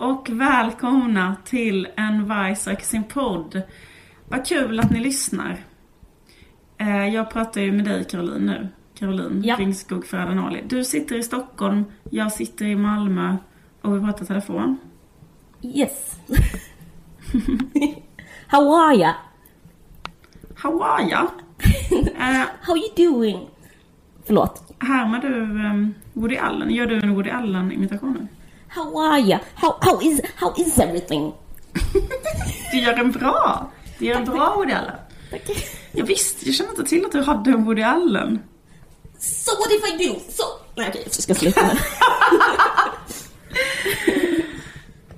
Och välkomna till En söker sin podd. Vad kul att ni lyssnar. Eh, Jag pratar ju med dig Caroline nu. Caroline Ja. Ringskog Ferdanali. Du sitter i Stockholm, jag sitter i Malmö och vi pratar telefon. Yes. How are ya? How are ya? Eh, How you doing? Förlåt. Härmar du um, Woody Allen? Gör du en Woody Allen-imitation nu? How are ya? How, how, is, how is everything? Du gör en bra! Du gör en bra Woody Allen. Jag visste, jag kände inte till att du hade en Woody Allen. So what if I do? So... Nej okej, jag ska sluta nu.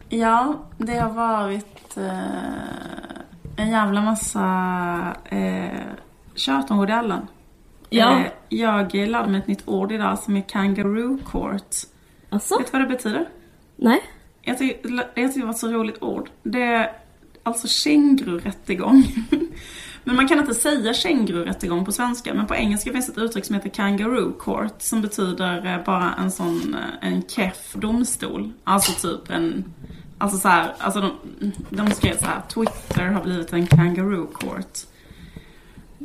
Ja, det har varit eh, en jävla massa eh, tjat om Woody Allen. Ja. Eh, jag lärde mig ett nytt ord idag som är kangaroo court. Alltså? Vet du vad det betyder? Nej? Jag tycker, jag tycker det var ett så roligt ord. Det är alltså kängururättegång. Men man kan inte säga kängururättegång på svenska. Men på engelska finns ett uttryck som heter kangaroo court. Som betyder eh, bara en sån, eh, en keff domstol. Alltså typ en, alltså så här, alltså de, de skrev så här, Twitter har blivit en kangaroo court.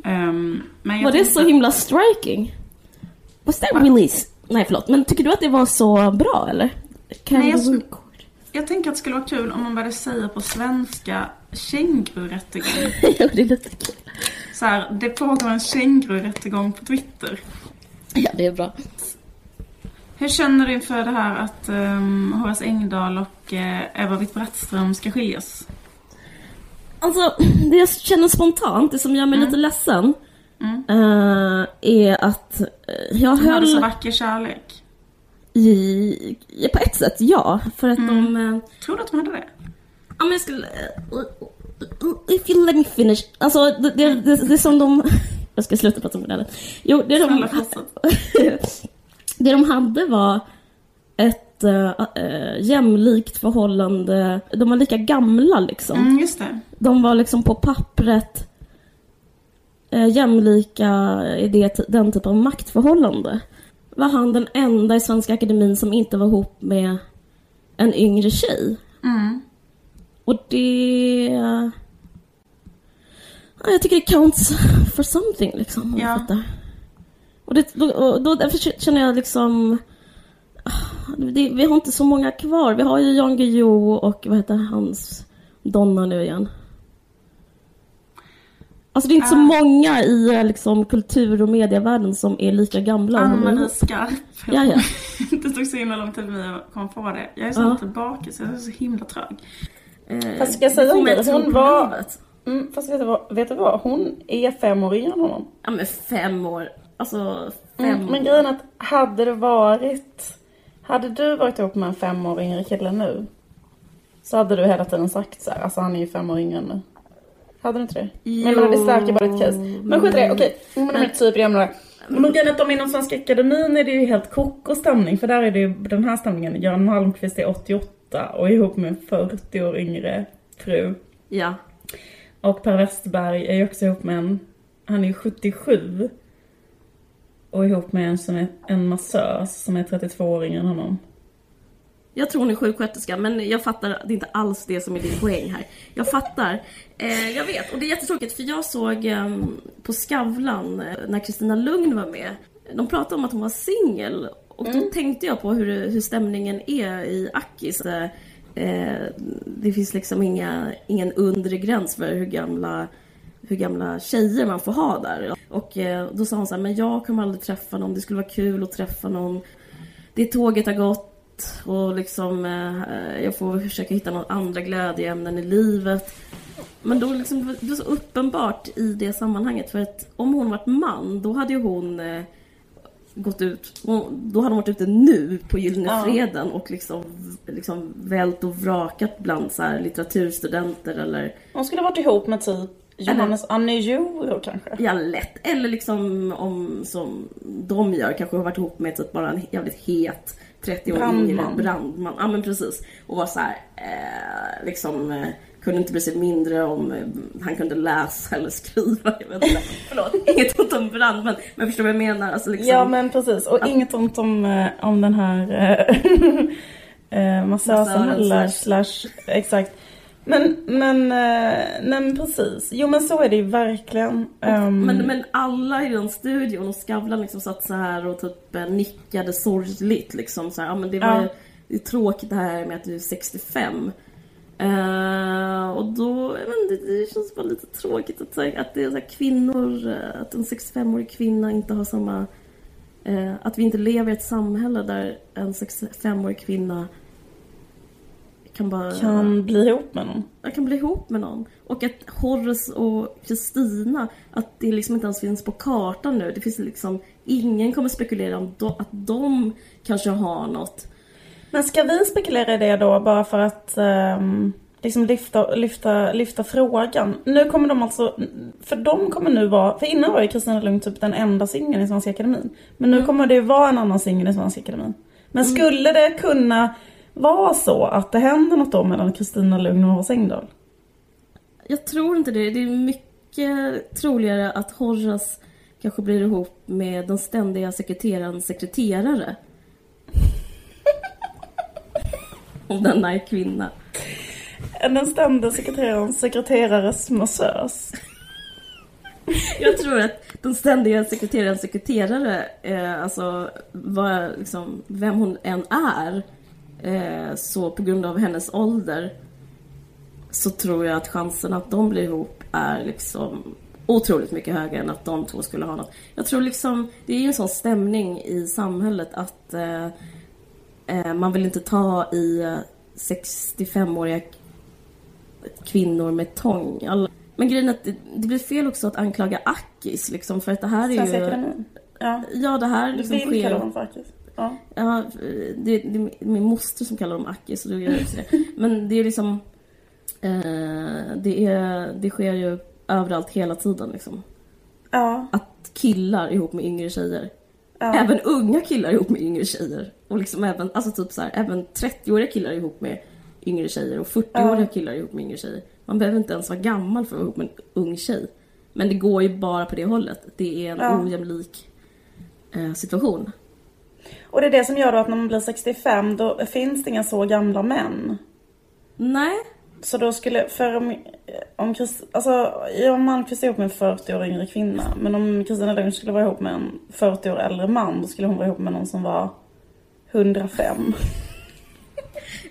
Men jag Var det så himla striking? Was that release? Nej förlåt, men tycker du att det var så bra eller? Nej, jag-. Jag tänker att det skulle vara kul om man började säga på svenska kängururättegång. ja, det lite kul. Så här, det pågår en kängururättegång på Twitter. Ja, det är bra. Hur känner du inför det här att um, Horace Engdahl och uh, Ebba Witt-Brattström ska skiljas? Alltså, det jag känner spontant, det som gör mig lite ledsen, Mm. eh, är att eh, jag De hade så höll... vacker kärlek. I, på ett sätt, ja. För att de... eh, Tror du att de hade det? Ja men jag skulle... eh, If you let me finish. Alltså det, det, det, det är som de... Jag ska sluta prata om det. Jo, det de, det de hade var ett äh, jämlikt förhållande. De var lika gamla liksom. Mm, just det. De var liksom på pappret äh, jämlika i det, den typen av maktförhållande. Var han den enda i Svenska Akademin som inte var ihop med en yngre tjej. Mm. Och det... Ja, jag tycker det counts for something liksom. om Ja. fattar. Och, det, och då, därför känner jag liksom... ah, Det, vi har inte så många kvar. Vi har ju Jan Guillou och vad heter hans Donna nu igen? Alltså det är inte så Ah. många i eh, liksom, kultur och medievärlden som är lika gamla håller Ann-Marie. Skarp. Ja, ja. det tog så himla lång tid för mig att komma på det. Jag är så Ja. tillbaka så jag är så himla trög. Fast ska jag säga om mig det? Hon var-. Mm, fast vet du, vad, vet du vad? Hon är fem år yngre än honom. Ja men fem år. Alltså fem Mm, men grejen är att hade det varit... Hade du varit ihop med en fem år yngre kille nu så hade du hela tiden sagt så här, alltså han är ju fem år yngre än Hade du inte det? Men jag menar, det stärker bara ditt case. Men skit i det, okej. Mm, Men men typ, jag menar. Men grejen är att de inom Svenska Akademin är det ju helt koko stämning. För där är det ju den här stämningen. Göran Malmqvist är 88 och är ihop med en 40 år yngre fru. Ja. Och Per Westberg är ju också ihop med en, han är ju 77. Och ihop med en som är en massös som är 32 år yngre än honom. Jag tror hon är sjuksköterska, men jag fattar, det är inte alls det som är din poäng här. Jag fattar. Eh, jag vet, och det är jättetråkigt för jag såg eh, på Skavlan eh, när Kristina Lugn var med. De pratade om att hon var singel. Och då tänkte jag på hur, hur stämningen är i Akis. Eh, eh, det finns liksom inga, ingen undre gräns för hur gamla hur gamla tjejer man får ha där. Och eh, då sa hon så här, men jag kommer aldrig träffa någon, det skulle vara kul att träffa någon. Det tåget har gått och liksom eh, jag får försöka hitta några andra glädjeämnen i livet. Men då liksom, det var så uppenbart i det sammanhanget för att om hon varit man då hade ju hon eh, gått ut, och då hade de varit ute nu på Gyllene Ja. Freden och liksom, liksom vält och vrakat bland så här litteraturstudenter eller Hon skulle varit ihop med typ Johannes Anne kanske. Ja, lätt. Eller liksom om, som de gör, kanske har varit ihop med typ bara en jävligt het 30 år Brandman. yngre brandman. Ja men precis. Och var så här, eh, liksom eh, kunde inte bry sig mindre om eh, han kunde läsa eller skriva. Jag vet inte. Förlåt, inget ont om brandman. Men förstår vad jag menar? Alltså liksom, Ja men precis, och inget ont om, eh, om den här eh, eh, massösen Massören heller. slash- Slash, exakt. Men, men, eh, nej men precis. Jo men så är det ju verkligen. Ehm, Men, men alla i den studion och Skavlan liksom satt så här och typ eh, nickade sorgligt liksom så här, ja men det var Ja. ju, det är tråkigt det här med att du är 65. Eh, och då, inte, det, det känns bara lite tråkigt att, säga att det är så här kvinnor, att en 65-årig kvinna inte har samma, eh, att vi inte lever i ett samhälle där en 65-årig kvinna kan bara kan bli ihop med någon. jag kan bli ihop med någon. Och att Horace och Kristina, att det liksom inte ens finns på kartan nu. Det finns liksom, ingen kommer spekulera om do, att de kanske har något. Men ska vi spekulera i det då bara för att ehm, liksom lyfta, lyfta, lyfta frågan? Nu kommer de alltså, för de kommer nu vara, för innan var ju Kristina Lugn typ den enda singeln i Svenska Akademin. Men nu kommer det ju vara en annan singel i Svenska Akademin. Men skulle det kunna vara så att det händer något då mellan Kristina Lugn och Horace Engdahl? Jag tror inte det. Det är mycket troligare att Horace kanske blir ihop med den ständiga sekreterarens sekreterare. Om denna är kvinna. Den ständiga sekreterarens sekreterares massös. Jag tror att den ständiga sekreterarens sekreterare, eh, alltså vad, liksom, vem hon än är, så på grund av hennes ålder så tror jag att chansen att de blir ihop är liksom otroligt mycket högre än att de två skulle ha något. Jag tror liksom, det är ju en sån stämning i samhället att eh, eh, man vill inte ta i eh, 65-åriga kvinnor med tång. Alla- Men grejen är att det, det blir fel också att anklaga Akis liksom för att det här är Svenska ju... Akademin. Ja, Ja, det här liksom vill kalla sker... dem faktiskt. Ja. Ja, det, det är min moster som kallar dem Akis, så då gör jag också det. Men det är liksom... Eh, det, är, det sker ju överallt hela tiden liksom. Ja, Att killar ihop med yngre tjejer. ja. Även unga killar ihop med yngre tjejer. Och liksom även, alltså typ så här, även 30-åriga killar ihop med yngre tjejer och 40-åriga killar ihop med yngre tjejer. Man behöver inte ens vara gammal för att vara ihop med en ung tjej. Men det går ju bara på det hållet. Det är en Ja. ojämlik eh, situation. Och det är det som gör då att när man blir 65 då finns det inga så gamla män. Nej, Så då skulle, för om, om Chris, alltså Johan Malmqvist är ihop med en 40 år yngre kvinna. Men om Kristina Lugn skulle vara ihop med en 40 år äldre man, då skulle hon vara ihop med någon som var 105.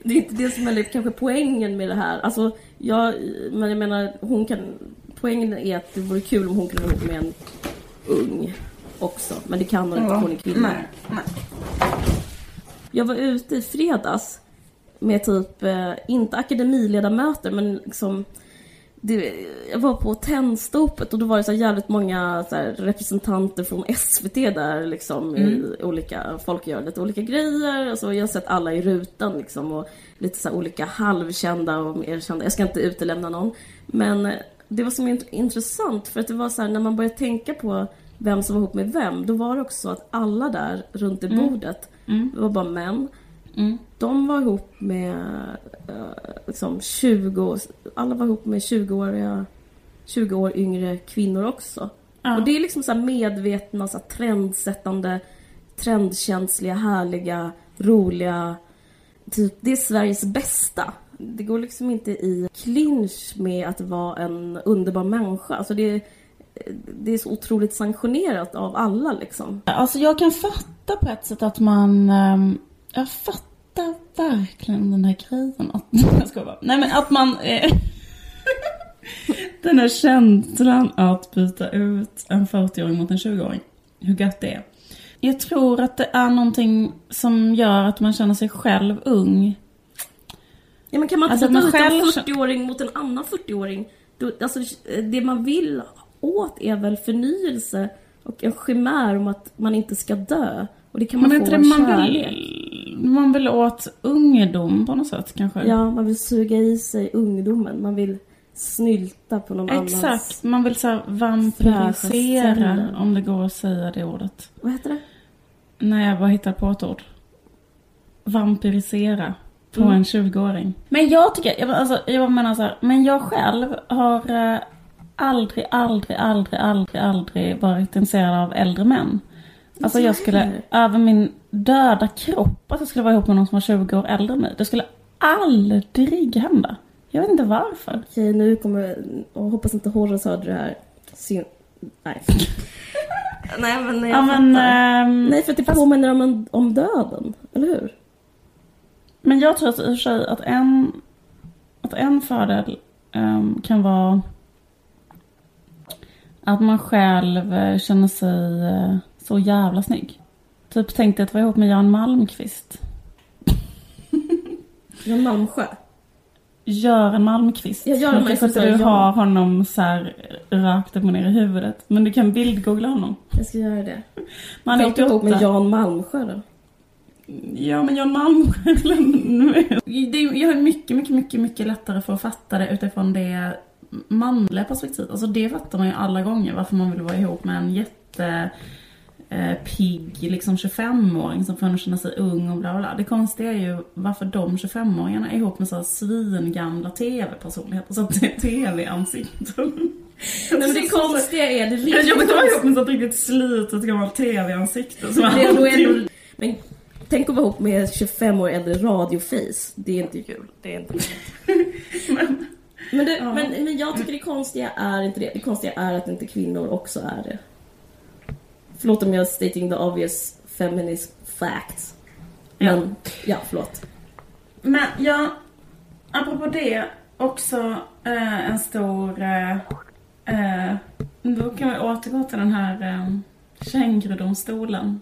det är inte det som är kanske poängen med det här. Alltså, jag, men jag menar, hon kan... Poängen är att det vore kul om hon kunde vara ihop med en ung också. Men det kan hon inte, för hon är kvinna. Nej, nej. Jag var ute i fredags med typ, eh, inte akademiledamöter men liksom det, jag var på Tennstopet och då var det så jävligt många så representanter från SVT där liksom i olika, folk gör lite olika grejer. Alltså, jag har sett alla i rutan liksom och lite så olika halvkända och mer kända. Jag ska inte utelämna någon. Men det var som int- intressant för att det var så här när man började tänka på vem som var ihop med vem, då var det också så att alla där runt i bordet, det var bara män. De var ihop med eh, liksom 20, alla var ihop med 20-åriga, 20 år yngre kvinnor också. Ja. Och det är liksom så här medvetna, så trendsättande, trendkänsliga, härliga, roliga. Typ, det är Sveriges bästa. Det går liksom inte i clinch med att vara en underbar människa. Alltså det, det är så otroligt sanktionerat av alla liksom. Alltså jag kan fatta på ett sätt att man... ehm, jag fattar verkligen den här grejen. Att, jag ska bara. Nej men att man... Eh, den här känslan att byta ut en 40-åring mot en 20-åring. Hur gött det är. Jag tror att det är någonting som gör att man känner sig själv ung. Ja, men kan man inte Alltså, sätta man ut själv- en 40-åring mot en annan 40-åring? Då- Alltså, det man vill åt är väl förnyelse och en chimär om att man inte ska dö. Och det kan man Men få inte av man kärlek. vill, man vill åt ungdom på något sätt kanske? Ja, man vill suga i sig ungdomen. Man vill snylta på någon annans... Exakt, man vill så celler. om det går att säga det ordet. Vad heter det? Nej, jag bara hittar på ett ord. Vampirisera på Mm. en 20-åring. Men jag tycker, jag, alltså, jag menar så här, men jag själv har eh, aldrig, aldrig, aldrig, aldrig, aldrig varit intresserad av äldre män. Alltså jag skulle, över min döda kropp, att jag skulle vara ihop med någon som var 20 år äldre än mig. Det skulle aldrig hända. Jag vet inte varför. Okej, nu kommer... Och hoppas inte Horace hörde det här. Syn... Nej. Nej, men jag Ja men, ehm, Nej, för att det påminner om, en, om döden. Eller hur? Men jag tror att i och för sig att en, att en fördel ehm, kan vara att man själv eh, känner sig eh, så jävla snygg. Typ tänkte att vara ihop med Jan Malmqvist. Jan Malmsjö. Göran Malmqvist. Ja, Göran Nu kanske Malmqvist, inte du ja. har honom så här rakt upp och ner i huvudet. Men du kan bildgoogla honom. Jag ska göra det. Man Tänk ihop 88. med Jan Malmsjö då. Ja, men Jan Malmsjö... det är- Jag har mycket, mycket, mycket, mycket lättare för att fatta det utifrån det manliga perspektivet. Alltså det fattar man ju alla gånger varför man vill vara ihop med en jätte eh, pigg liksom 25-åring som får känna sig ung och bla bla. Det konstiga är ju varför de 25-åringarna är ihop med så här svingamla tv-personligheter, så tv-ansikten. Nej, men det konstiga är det Jag riktigt vill inte vara ihop med så riktigt slitet gammalt tv-ansikte som Det är ändå. Men tänk att vara ihop med 25 år äldre radioface. Det är inte kul. Det är inte Men- men, det, Ja. men, men jag tycker det konstiga är inte det. Det konstiga är att inte kvinnor också är det. Förlåt om jag är stating the obvious feminist facts. Men, ja, förlåt. Men ja, apropå det, också eh, en stor... Eh, då kan vi återgå till den här eh, kängurudomstolen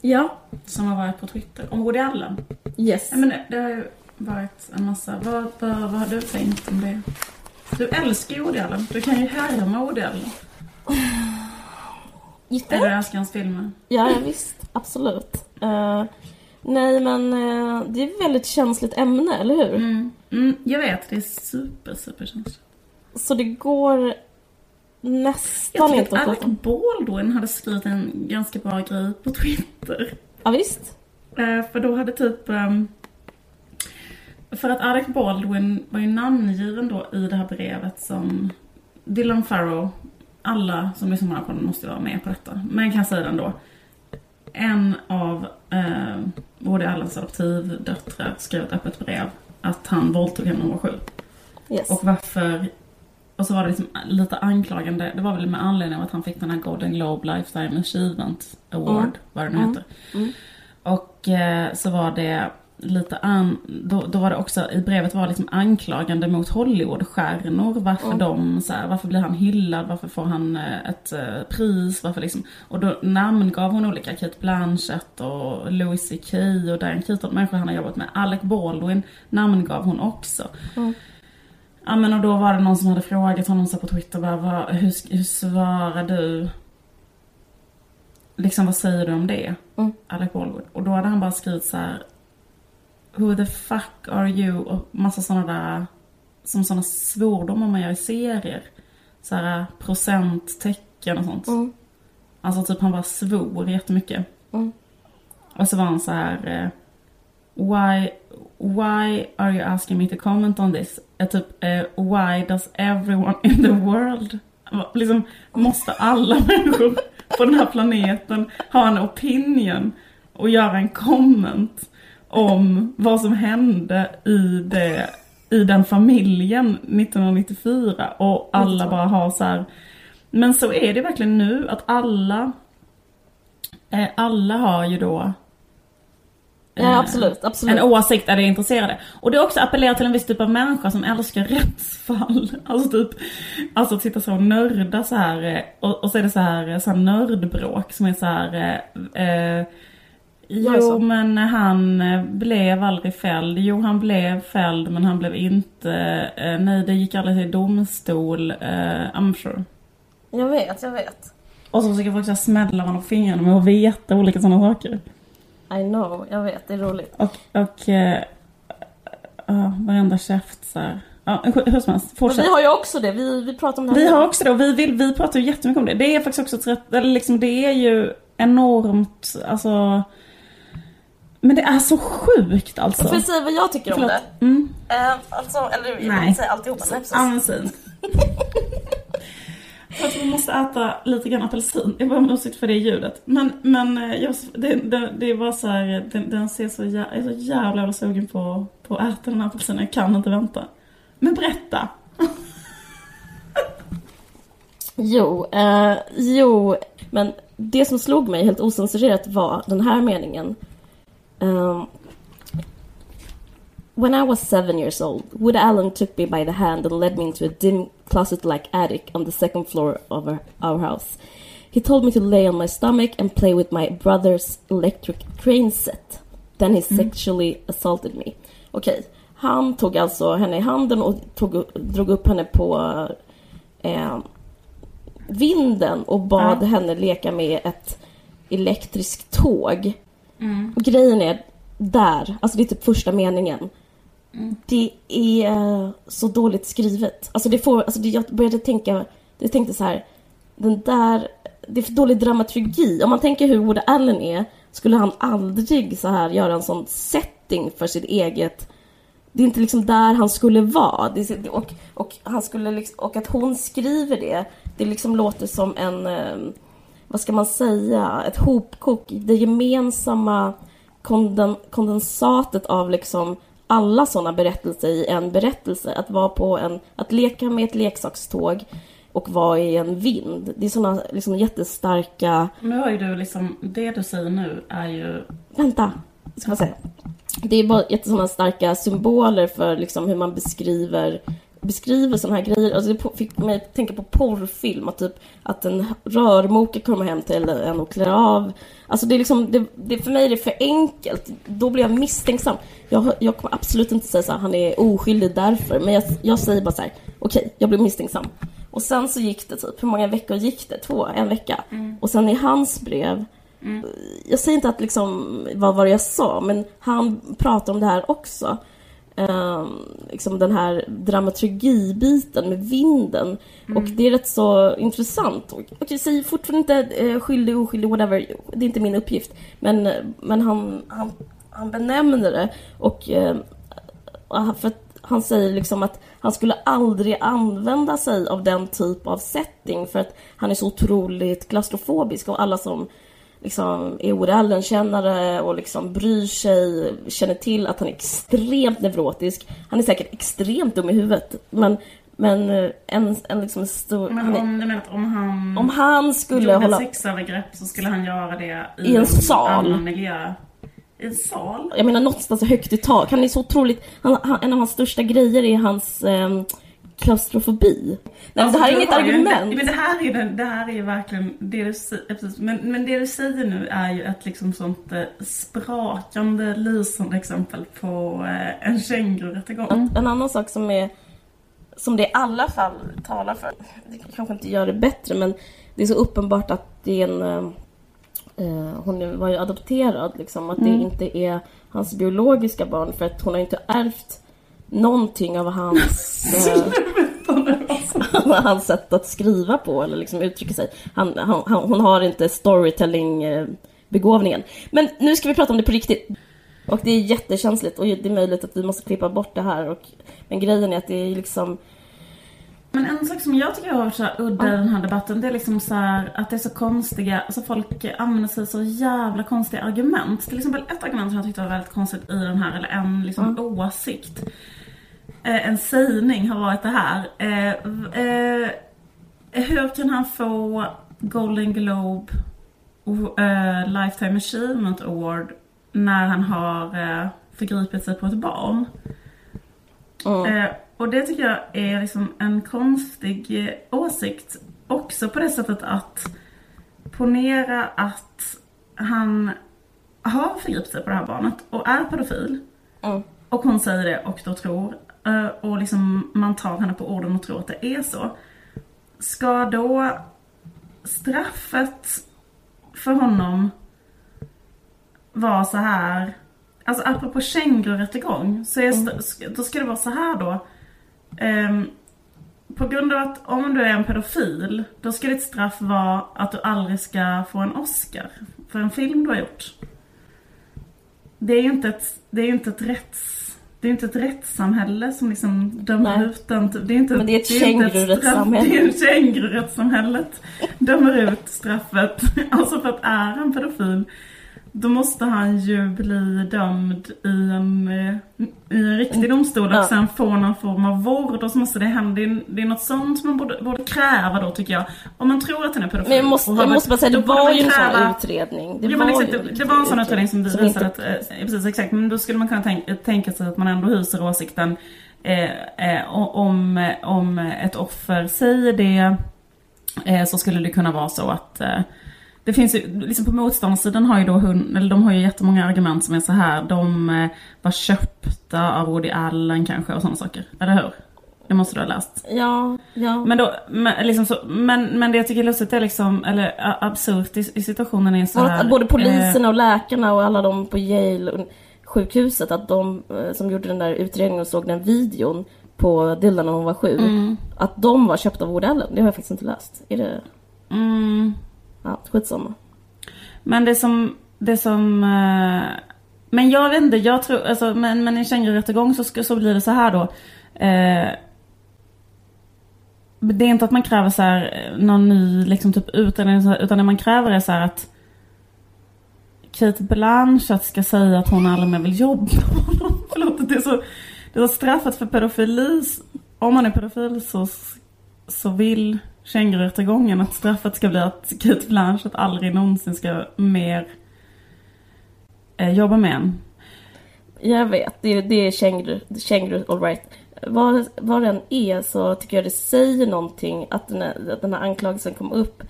Ja, som har varit på Twitter om Woody Allen. yes. Ja, men det, det har ju varit en massa... Vad, vad, vad har du tänkt om det? Du älskar ju Woody Allen. Du kan ju härma Woody Allen. Gick Eller det? älskar hans filmer. Ja, ja, visst. Absolut. Eh, nej, men eh, det är ett väldigt känsligt ämne, eller hur? Mm. Mm, jag vet, det är super, super känsligt. Så det går nästan inte att Alec prata om. Baldwin hade skrivit en ganska bra grej på Twitter. Ja, visst. Eh, för då hade typ... ehm, för att Alec Baldwin var ju namngiven då i det här brevet som Dylan Farrow, alla som lyssnar på den måste vara med på detta, men jag kan säga den då. En av eh, Woody Allens adoptivdöttrar skrev ett öppet brev att han våldtog henne när hon var sju. Yes. Och varför... Och så var det liksom lite anklagande. Det var väl med anledning av att han fick den här Golden Globe Lifetime Achievement Award, Mm. vad det nu Mm. heter. Mm. Och eh, så var det lite an... Då, då var det också, i brevet var liksom anklagande mot Hollywoodstjärnor. Varför Mm. de, så här, varför blir han hyllad? Varför får han eh, ett eh, pris? Varför liksom... Och då namngav hon olika, Kate Blanchett och Louis CK och Diane Keaton, människor han har jobbat med. Alec Baldwin namngav hon också. Mm. Ja men och då var det någon som hade frågat honom så på Twitter bara, vad, hur, hur svarar du? Liksom vad säger du om det? Mm. Alec Baldwin. Och då hade han bara skrivit så här. Who the fuck are you? Och massa sådana där, som sådana svordomar man gör i serier. Så här procenttecken och sånt. Mm. Alltså typ han bara svor jättemycket. Mm. Och så var han så här. eh, Why, why are you asking me to comment on this? Eh, typ, eh, why does everyone in the world... Liksom, måste alla människor på den här planeten ha en opinion och göra en comment om vad som hände i, det, i den familjen 1994 och alla 92. bara har så här. Men så är det verkligen nu att alla eh, alla har ju då Ja, eh, absolut. absolut. en åsikt är det intresserade. Och det är också appellerar till en viss typ av människa som älskar rättsfall. Alltså typ, alltså att sitta så och nörda så här eh, och, och så är det så här, så här nördbråk som är så här. Eh, eh, jo men han eh, blev aldrig fälld. Jo han blev fälld men han blev inte. Eh, nej det gick aldrig till domstol. Eh, I'm sure. Jag vet, jag vet. Och så försöker folk så här smälla varandra på fingrarna med att veta olika sådana saker. I know, jag vet, det är roligt. Och, och uh, uh, varenda käft så här. Ja, hur, som helst, Men fortsätt. vi har ju också det, vi, vi pratar om det här Vi har också det och vi, vill, vi pratar ju jättemycket om det. Det är faktiskt också eller liksom det är ju enormt, alltså. Men det är så sjukt alltså. Får jag säga vad jag tycker om Förlåt. det? Mm. Eh, alltså, eller jag Nej. inte säga alltihopa. Nej. För att vi måste äta lite grann apelsin. Jag ber om ursäkt för det ljudet. Men, men eh, jag, det, det, det var så här, den, den ser så, jä, jag är så jävla jävla sugen på, på att äta den här apelsinen. Jag kan inte vänta. Men berätta. Jo, eh, jo, men det som slog mig helt osensurerat var den här meningen. Um, When I was seven years old, Wood Allen took me by the hand and led me into a dim closet-like attic on the second floor of our, our house. He told me to lay on my stomach and play with my brother's electric crane set. Then he sexually assaulted me. Okej, han tog alltså henne i handen och tog, drog upp henne på eh, vinden och bad Ja. henne leka med ett elektriskt tåg. Och grejen är där, alltså det är typ första meningen. Det är så dåligt skrivet. Alltså det får, alltså det, jag började tänka, jag tänkte så här, den där, det är för dålig dramaturgi. Om man tänker hur Woody Allen är, skulle han aldrig så här göra en sån setting för sitt eget det är inte liksom där han skulle vara. Är, och, och, han skulle liksom, och att hon skriver det, det liksom låter som en, eh, vad ska man säga, ett hopkok. Det gemensamma konden, kondensatet av liksom alla sådana berättelser i en berättelse. Att vara på en, att leka med ett leksakståg och vara i en vind. Det är sådana liksom jättestarka Nu har ju du liksom, det du säger nu är ju... Vänta, ska man säga. Det är bara jättesådana starka symboler för liksom hur man beskriver beskriver sådana här grejer. Alltså det fick mig att tänka på porrfilm. Att, typ, att en rörmokare kommer hem till en och klär av. Alltså det är liksom, det, det, för mig är det för enkelt. Då blir jag misstänksam. Jag, jag kommer absolut inte säga så här, han är oskyldig därför. Men jag, jag säger bara så här, okej, jag blir misstänksam. Och sen så gick det typ, hur många veckor gick det? Två? En vecka? Och sen i hans brev jag säger inte att liksom, vad var det jag sa, men han pratar om det här också. Ehm, liksom den här dramaturgibiten med vinden. Och det är rätt så intressant. Okej, säg fortfarande inte eh, skyldig, oskyldig, whatever. Det är inte min uppgift. Men, men han, han, han benämner det. Och eh, för att han säger liksom att han skulle aldrig använda sig av den typ av setting för att han är så otroligt klaustrofobisk och alla som liksom är Woody Allen-kännare och liksom bryr sig, känner till att han är extremt neurotisk. Han är säkert extremt dum i huvudet, men, men eh, en, en liksom stor... Men han om, att om han om han skulle gjorde hålla... sexövergrepp så skulle han göra det i, I en sal. annan miljö? I en sal? Jag menar någonstans högt i tak. Han är så otroligt... Han, han, en av hans största grejer är hans eh, klaustrofobi. Alltså, det här är inget argument. Men det här är, den- det här är ju verkligen det du säger, men, men det du säger nu är ju ett liksom sånt eh, sprakande, lysande exempel på eh, en kängururättegång. En annan sak som är som det i alla fall talar för, det kanske inte gör det bättre, men det är så uppenbart att det är en... eh, Eh, hon var ju adopterad, liksom, att det inte är hans biologiska barn för att hon har inte ärvt någonting av hans, eh, hans sätt att skriva på eller liksom uttrycka sig. Han, han, hon har inte storytelling-begåvningen. Men nu ska vi prata om det på riktigt. Och det är jättekänsligt och det är möjligt att vi måste klippa bort det här. Och, men grejen är att det är liksom... Men en sak som jag tycker har varit så udda i den här debatten, det är liksom så här att det är så konstiga, alltså folk använder sig så jävla konstiga argument. Till exempel ett argument som jag tyckte var väldigt konstigt i den här, eller en liksom åsikt. Eh, en sägning har varit det här. Eh, eh, hur kan han få Golden Globe och, Lifetime Achievement Award när han har förgripit sig på ett barn? Eh, och det tycker jag är liksom en konstig åsikt. Också på det sättet att ponera att han har förgripit sig på det här barnet och är pedofil. Mm. Och hon säger det och då tror. Eh, Och liksom man tar henne på orden och tror att det är så. Ska då straffet för honom var så här. Alltså apropå känguru-rättegång. Så är, st- då ska det vara så här då. Ehm, på grund av att om du är en pedofil, då ska ditt straff vara att du aldrig ska få en Oscar för en film du har gjort. Det är ju inte ett, det är inte ett rätts... Det är inte ett rättssamhälle som liksom dömer Nej. ut den. Det är inte, Men det är ett kängururättssamhälle. Det är kängururättssamhället. Dömer ut straffet. Alltså för att är han pedofil då måste han ju bli dömd i en, eh, i en riktig domstol och Ja. sen få någon form av vård och så måste det hända. Det är, något sånt man borde, borde kräva då tycker jag. Om man tror att han är pedofil. Men jag måste, jag måste bara säga, det var ju en sån utredning. Det Ja, var ju exakt, det, det var en sån utredning som visade inte- att, eh, precis exakt, men då skulle man kunna tänka, tänka sig att man ändå hyser åsikten eh, eh, om, om ett offer säger det eh, så skulle det kunna vara så att eh, det finns ju, liksom på motståndarsidan har ju då hund, eller de har ju jättemånga argument som är så här. De eh, var köpta av Woody Allen kanske och sådana saker. Eller hur? Det måste du ha läst. Ja, ja. Men, då, men, liksom så, men, men det jag tycker är lustigt är liksom, eller absurt i, i situationen är så Och här. att både eh, poliserna och läkarna och alla de på Yale sjukhuset att de eh, som gjorde den där utredningen och såg den videon på Dylan när hon var sju. Mm. Att de var köpta av Woody Allen. Det har jag faktiskt inte läst. Är det... Mm, Ja, skitsamma. men det som, det som eh, Men jag vet inte, jag tror, alltså, men, men i en kängururättegång så, ska- så blir det så här då. Eh, det är inte att man kräver så här eh, någon ny liksom typ utredning utan det man kräver är så här att Kate Blanchett ska säga att hon aldrig mer vill jobba med honom. Förlåt, det är så, det är så straffat för pedofili. Om man är pedofil så, så vill kängururättegången att straffet ska bli att Kate Blanchett aldrig någonsin ska mer eh, jobba med en. Jag vet, det, det är känguru, känguru all right. Vad, vad den är så tycker jag det säger någonting att den, här, att den här anklagelsen kom upp.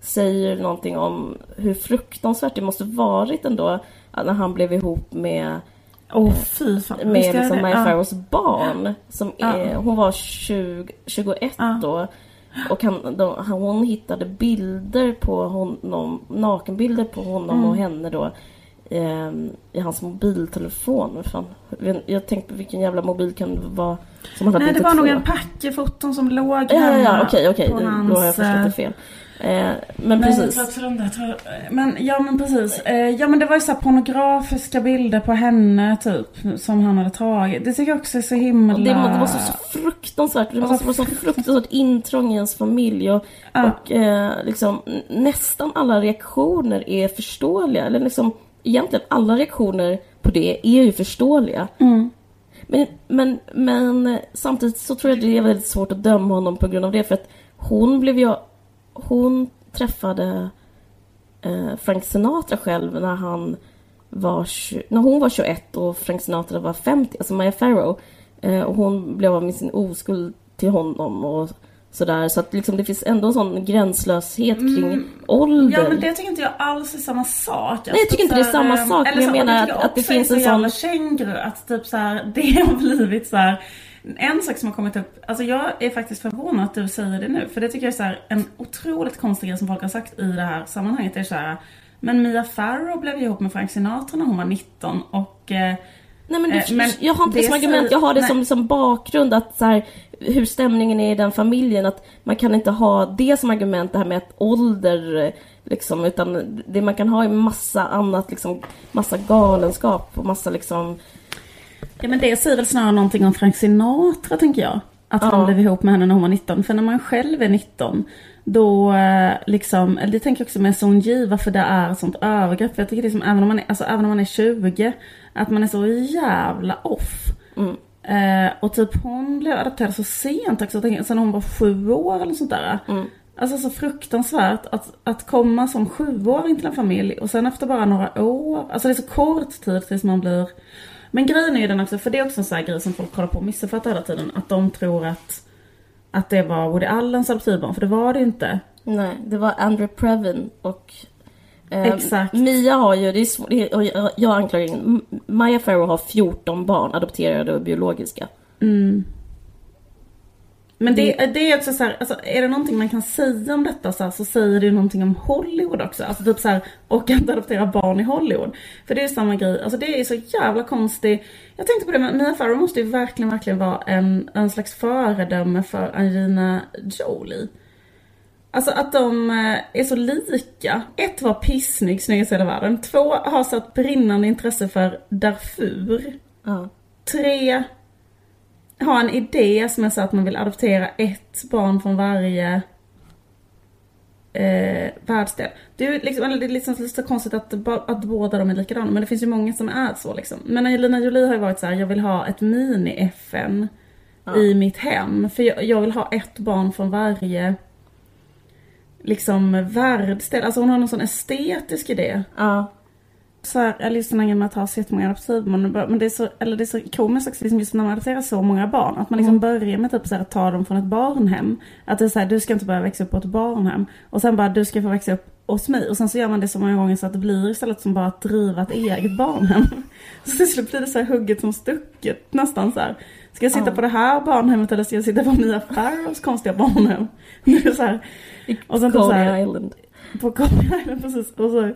Säger någonting om hur fruktansvärt det måste varit ändå när han blev ihop med, Åh fy fan. med liksom? Maya. Farrows barn. Som är, hon var 20, 21 Ja. då. Och han, de, han, hon hittade bilder på honom, nakenbilder på honom Mm. och henne då. ehm, I hans mobiltelefon. Fan. Jag, tänkte vilken jävla mobil kan det vara som han hade Nej det var nog en packe foton som låg Ja, ja, ja, hemma okej, okej. då har jag förstått eh, det fel. Eh, men precis. men ja men precis. Eh, ja men det var ju så här pornografiska bilder på henne typ. Som han hade tagit. Det tycker jag också är så himla... Det, det måste vara så fruktansvärt. Det måste vara så fruktansvärt intrång i ens familj. Och, Ja. och eh, liksom, nästan alla reaktioner är förståeliga. Eller liksom, egentligen alla reaktioner på det är ju förståeliga. Mm. Men, men, men samtidigt så tror jag det är väldigt svårt att döma honom på grund av det. För att hon blev ju... Hon träffade eh, Frank Sinatra själv när han var... När hon var 21 och Frank Sinatra var 50, alltså Maya Farrow. Eh, och hon blev av med sin oskuld till honom och sådär. Så att liksom det finns ändå en sån gränslöshet kring ålder. Ja men det tycker inte jag alls är samma sak. Nej, jag tycker inte det är samma sak, men jag menar att- att det finns en sån- känguru, att typ så här, det har blivit så här. En sak som har kommit upp, alltså jag är faktiskt förvånad att du säger det nu. För det tycker jag är så här, en otroligt konstig grej som folk har sagt i det här sammanhanget. Det är så här, men Mia Farrow blev ihop med Frank Sinatra när hon var 19 och eh, Nej men, du, Eh, men jag har inte det det som argument, jag har det nej. som, som bakgrund att så här, hur stämningen är i den familjen, att man kan inte ha det som argument, det här med att ålder eh, liksom, utan det man kan ha är massa annat, liksom, massa galenskap och massa liksom, Ja men det säger väl snarare någonting om Frank Sinatra tänker jag. Att Ja. han blev ihop med henne när hon var 19. För när man själv är 19 då eh, liksom, det tänker jag också med Son Ji, varför det är sånt övergrepp. För jag tycker det är som, även om man är, alltså, även om man är 20, att man är så jävla off. Mm. Eh, och typ hon blev adopterad så sent också, sen hon var sju år eller sånt där. Mm. Alltså så fruktansvärt att, att komma som sjuåring till en familj och sen efter bara några år, alltså det är så kort tid tills man blir Men grejen är ju den också, för det är också en sån här grej som folk kollar på och missuppfattar hela tiden, att de tror att att det var Woody Allens adoptivbarn, för det var det ju inte. nej, det var Andrew Previn och eh, Exakt. Mia har ju, det är svårt, jag, jag anklagar ingen, Maya Farrow har 14 barn, adopterade och biologiska. Mm. Men det, det är också så här, alltså, är det någonting man kan säga om detta så, här, så säger det ju någonting om Hollywood också. Alltså typ så här, och att adoptera barn i Hollywood. För det är ju samma grej, alltså det är så jävla konstigt. Jag tänkte på det, men Mia Farrow måste ju verkligen, verkligen vara en, en slags föredöme för Angelina Jolie. Alltså att de eh, är så lika. Ett var pissnygg, snyggast i hela världen. Två har så ett brinnande intresse för Darfur. Ja. Tre har en idé som är så att man vill adoptera ett barn från varje eh, världsdel. Det är liksom, det är liksom lite konstigt att, att båda de är likadana, men det finns ju många som är så liksom. Men Angelina Jolie har ju varit så här: jag vill ha ett mini-FN i mitt hem. För jag, jag vill ha ett barn från varje liksom världsdel. Alltså hon har någon sån estetisk idé. Ja. Så här, jag lyssnar med att ha så jättemånga adoptivbarn, men det är så, eller det är så komiskt också liksom just när man adopterar så många barn. Att man liksom börjar med typ så här, att ta dem från ett barnhem. Att det är så här, du ska inte börja växa upp på ett barnhem. Och sen bara, du ska få växa upp hos mig. Och sen så gör man det så många gånger så att det blir istället som bara att driva ett eget barnhem. Så till slut blir det så här hugget som stucket nästan så här. Ska jag sitta på det här barnhemmet eller ska jag sitta på Mia Farrows konstiga barnhem? Det är så här. Och sen typ så här, Coney Island. på Coney Island, precis. Och, så,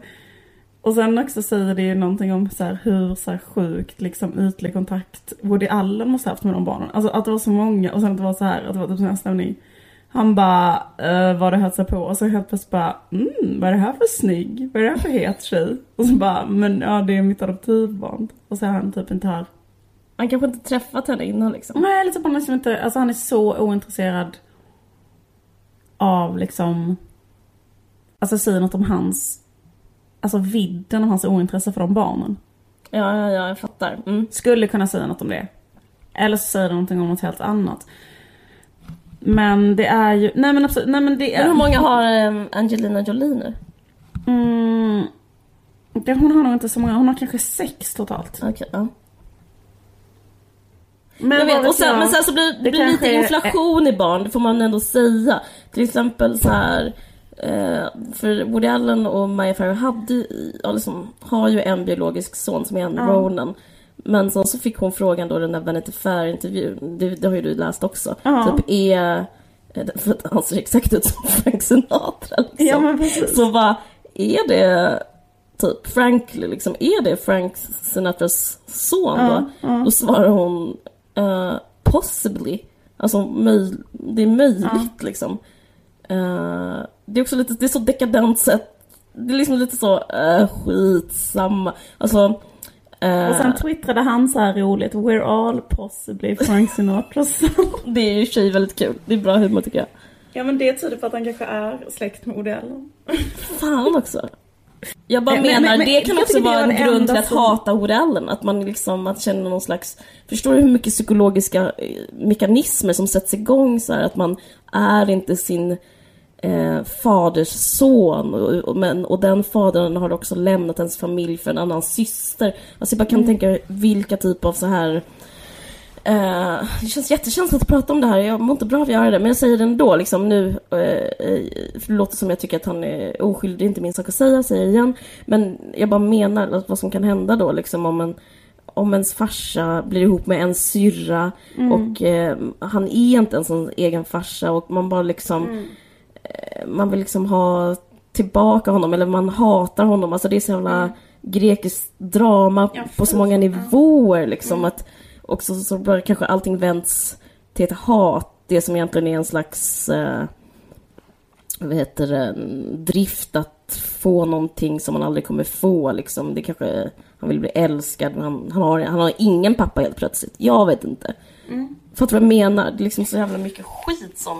och sen också säger det ju någonting om så här, hur så här, sjukt liksom, ytlig kontakt Woody Allen måste ha haft med de barnen. Alltså att det var så många och sen att det var så här, att det var typ sån här stämning. Han bara, uh, vad det hälsar på och så helt plötsligt bara, mm, vad är det här för snygg? Vad är det här för het tjej? Och så bara, men ja det är mitt adoptivbarn. Och så är han typ inte här. Han kanske inte träffat henne innan liksom. Nej, liksom han, liksom inte, alltså han är så ointresserad av liksom, alltså säger något om hans, alltså vidden av hans ointresse för de barnen. Ja, ja, ja, jag fattar. Mm. Skulle kunna säga något om det. Eller så säger det någonting om något helt annat. Men det är ju, nej men absolut, nej men det är... Men hur många har ehm, Angelina Jolie nu? Mm, hon har nog inte så många, hon har kanske sex totalt. Okej, ja. Men Jag vet, och sen, jag? men sen så blir det blir lite är- inflation i barn, det får man ändå säga. Till exempel så här. Eh, för Woody Allen och Maya Farrow hade, ja, liksom, har ju en biologisk son som är en Ronan. Men sen så fick hon frågan då den där Vanity Fair-intervjun, det, det har ju du läst också. Ja. Typ är, eh, för att han ser exakt ut som Frank Sinatra liksom. Ja, men precis. Så vad är det typ Frank, liksom, är det Frank Sinatras son då? Då svarar hon eh, possibly. Alltså möj, det är möjligt liksom. Eh, det är också lite, det är så dekadent sätt. Det är liksom lite så, uh, skitsamma. Alltså, eh, Och sen twittrade han så här roligt, we're all possibly Frank Sinatras son. det är ju sig väldigt kul. Det är bra humor tycker jag. Ja men det tyder på att han kanske är släkt med Woody Allen. Fan också. Jag bara Men- men- menar, men- det kan också vara var en grund till att som- hata Woody Allen. Att man liksom att känner någon slags... Förstår du hur mycket psykologiska eh, mekanismer som sätts igång så här, Att man är inte sin eh, faders son. Och, och, men, och den fadern har också lämnat ens familj för en annan syster. Alltså jag bara kan tänka vilka typ av så här... Eh, det känns jättekänsligt att prata om det här, jag mår inte bra av att göra det, men jag säger det ändå liksom nu. Eh, eh, för det låter som jag tycker att han är oskyldig, det är inte min sak att säga, säger jag igen. Men jag bara menar att vad som kan hända då liksom om en om ens farsa blir ihop med en syrra och eh, han är inte ens en egen farsa och man bara liksom eh, man vill liksom ha tillbaka honom eller man hatar honom. Alltså det är så jävla grekiskt drama på så många nivåer liksom. Att också så bara kanske allting vänds till ett hat. Det som egentligen är en slags eh, vad heter det, drift att få någonting som man aldrig kommer få liksom. Det kanske, han vill bli älskad men han, han, har, han har ingen pappa helt plötsligt. Jag vet inte. Fattar du vad jag menar? Det är liksom så jävla mycket skit som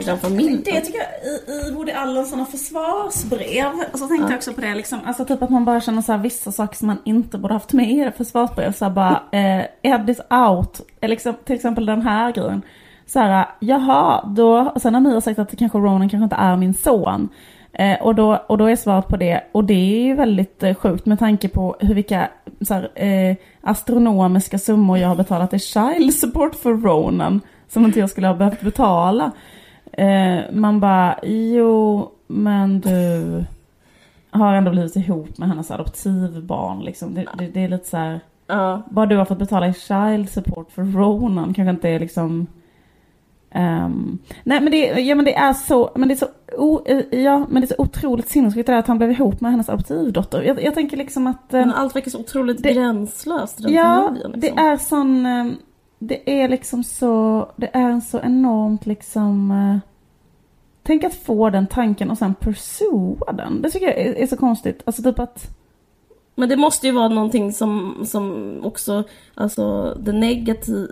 i den familjen. Det tycker jag i, i Woody Allens sådana försvarsbrev. Och så tänkte jag också på det liksom, alltså typ att man bara känner så här vissa saker som man inte borde haft med i det försvarsbrev. Så här bara, eh, Ed is out. Eller liksom, till exempel den här grejen. Så här, jaha, då, och sen har Mia sagt att kanske Ronan kanske inte är min son. Eh, och, då, och då är svaret på det, och det är ju väldigt eh, sjukt med tanke på hur vilka så här, eh, astronomiska summor jag har betalat i child support för Ronan. Som inte jag skulle ha behövt betala. Eh, man bara, jo, men du har ändå blivit ihop med hennes adoptivbarn liksom. Det, det, det är lite så här, Ja. bara du har fått betala i child support för Ronan kanske inte är liksom Um, nej men det, ja, men det är så, men det är så, o, ja, men det är så otroligt sinnessjukt att han blev ihop med hennes adoptivdotter. Jag, jag tänker liksom att... Men allt verkar så otroligt det, gränslöst. Den ja, liksom. det är sån, det är liksom så, det är en så enormt liksom Tänk att få den tanken och sen pursua den. Det tycker jag är, är så konstigt. Alltså typ att men det måste ju vara någonting som, som också, alltså det negativa,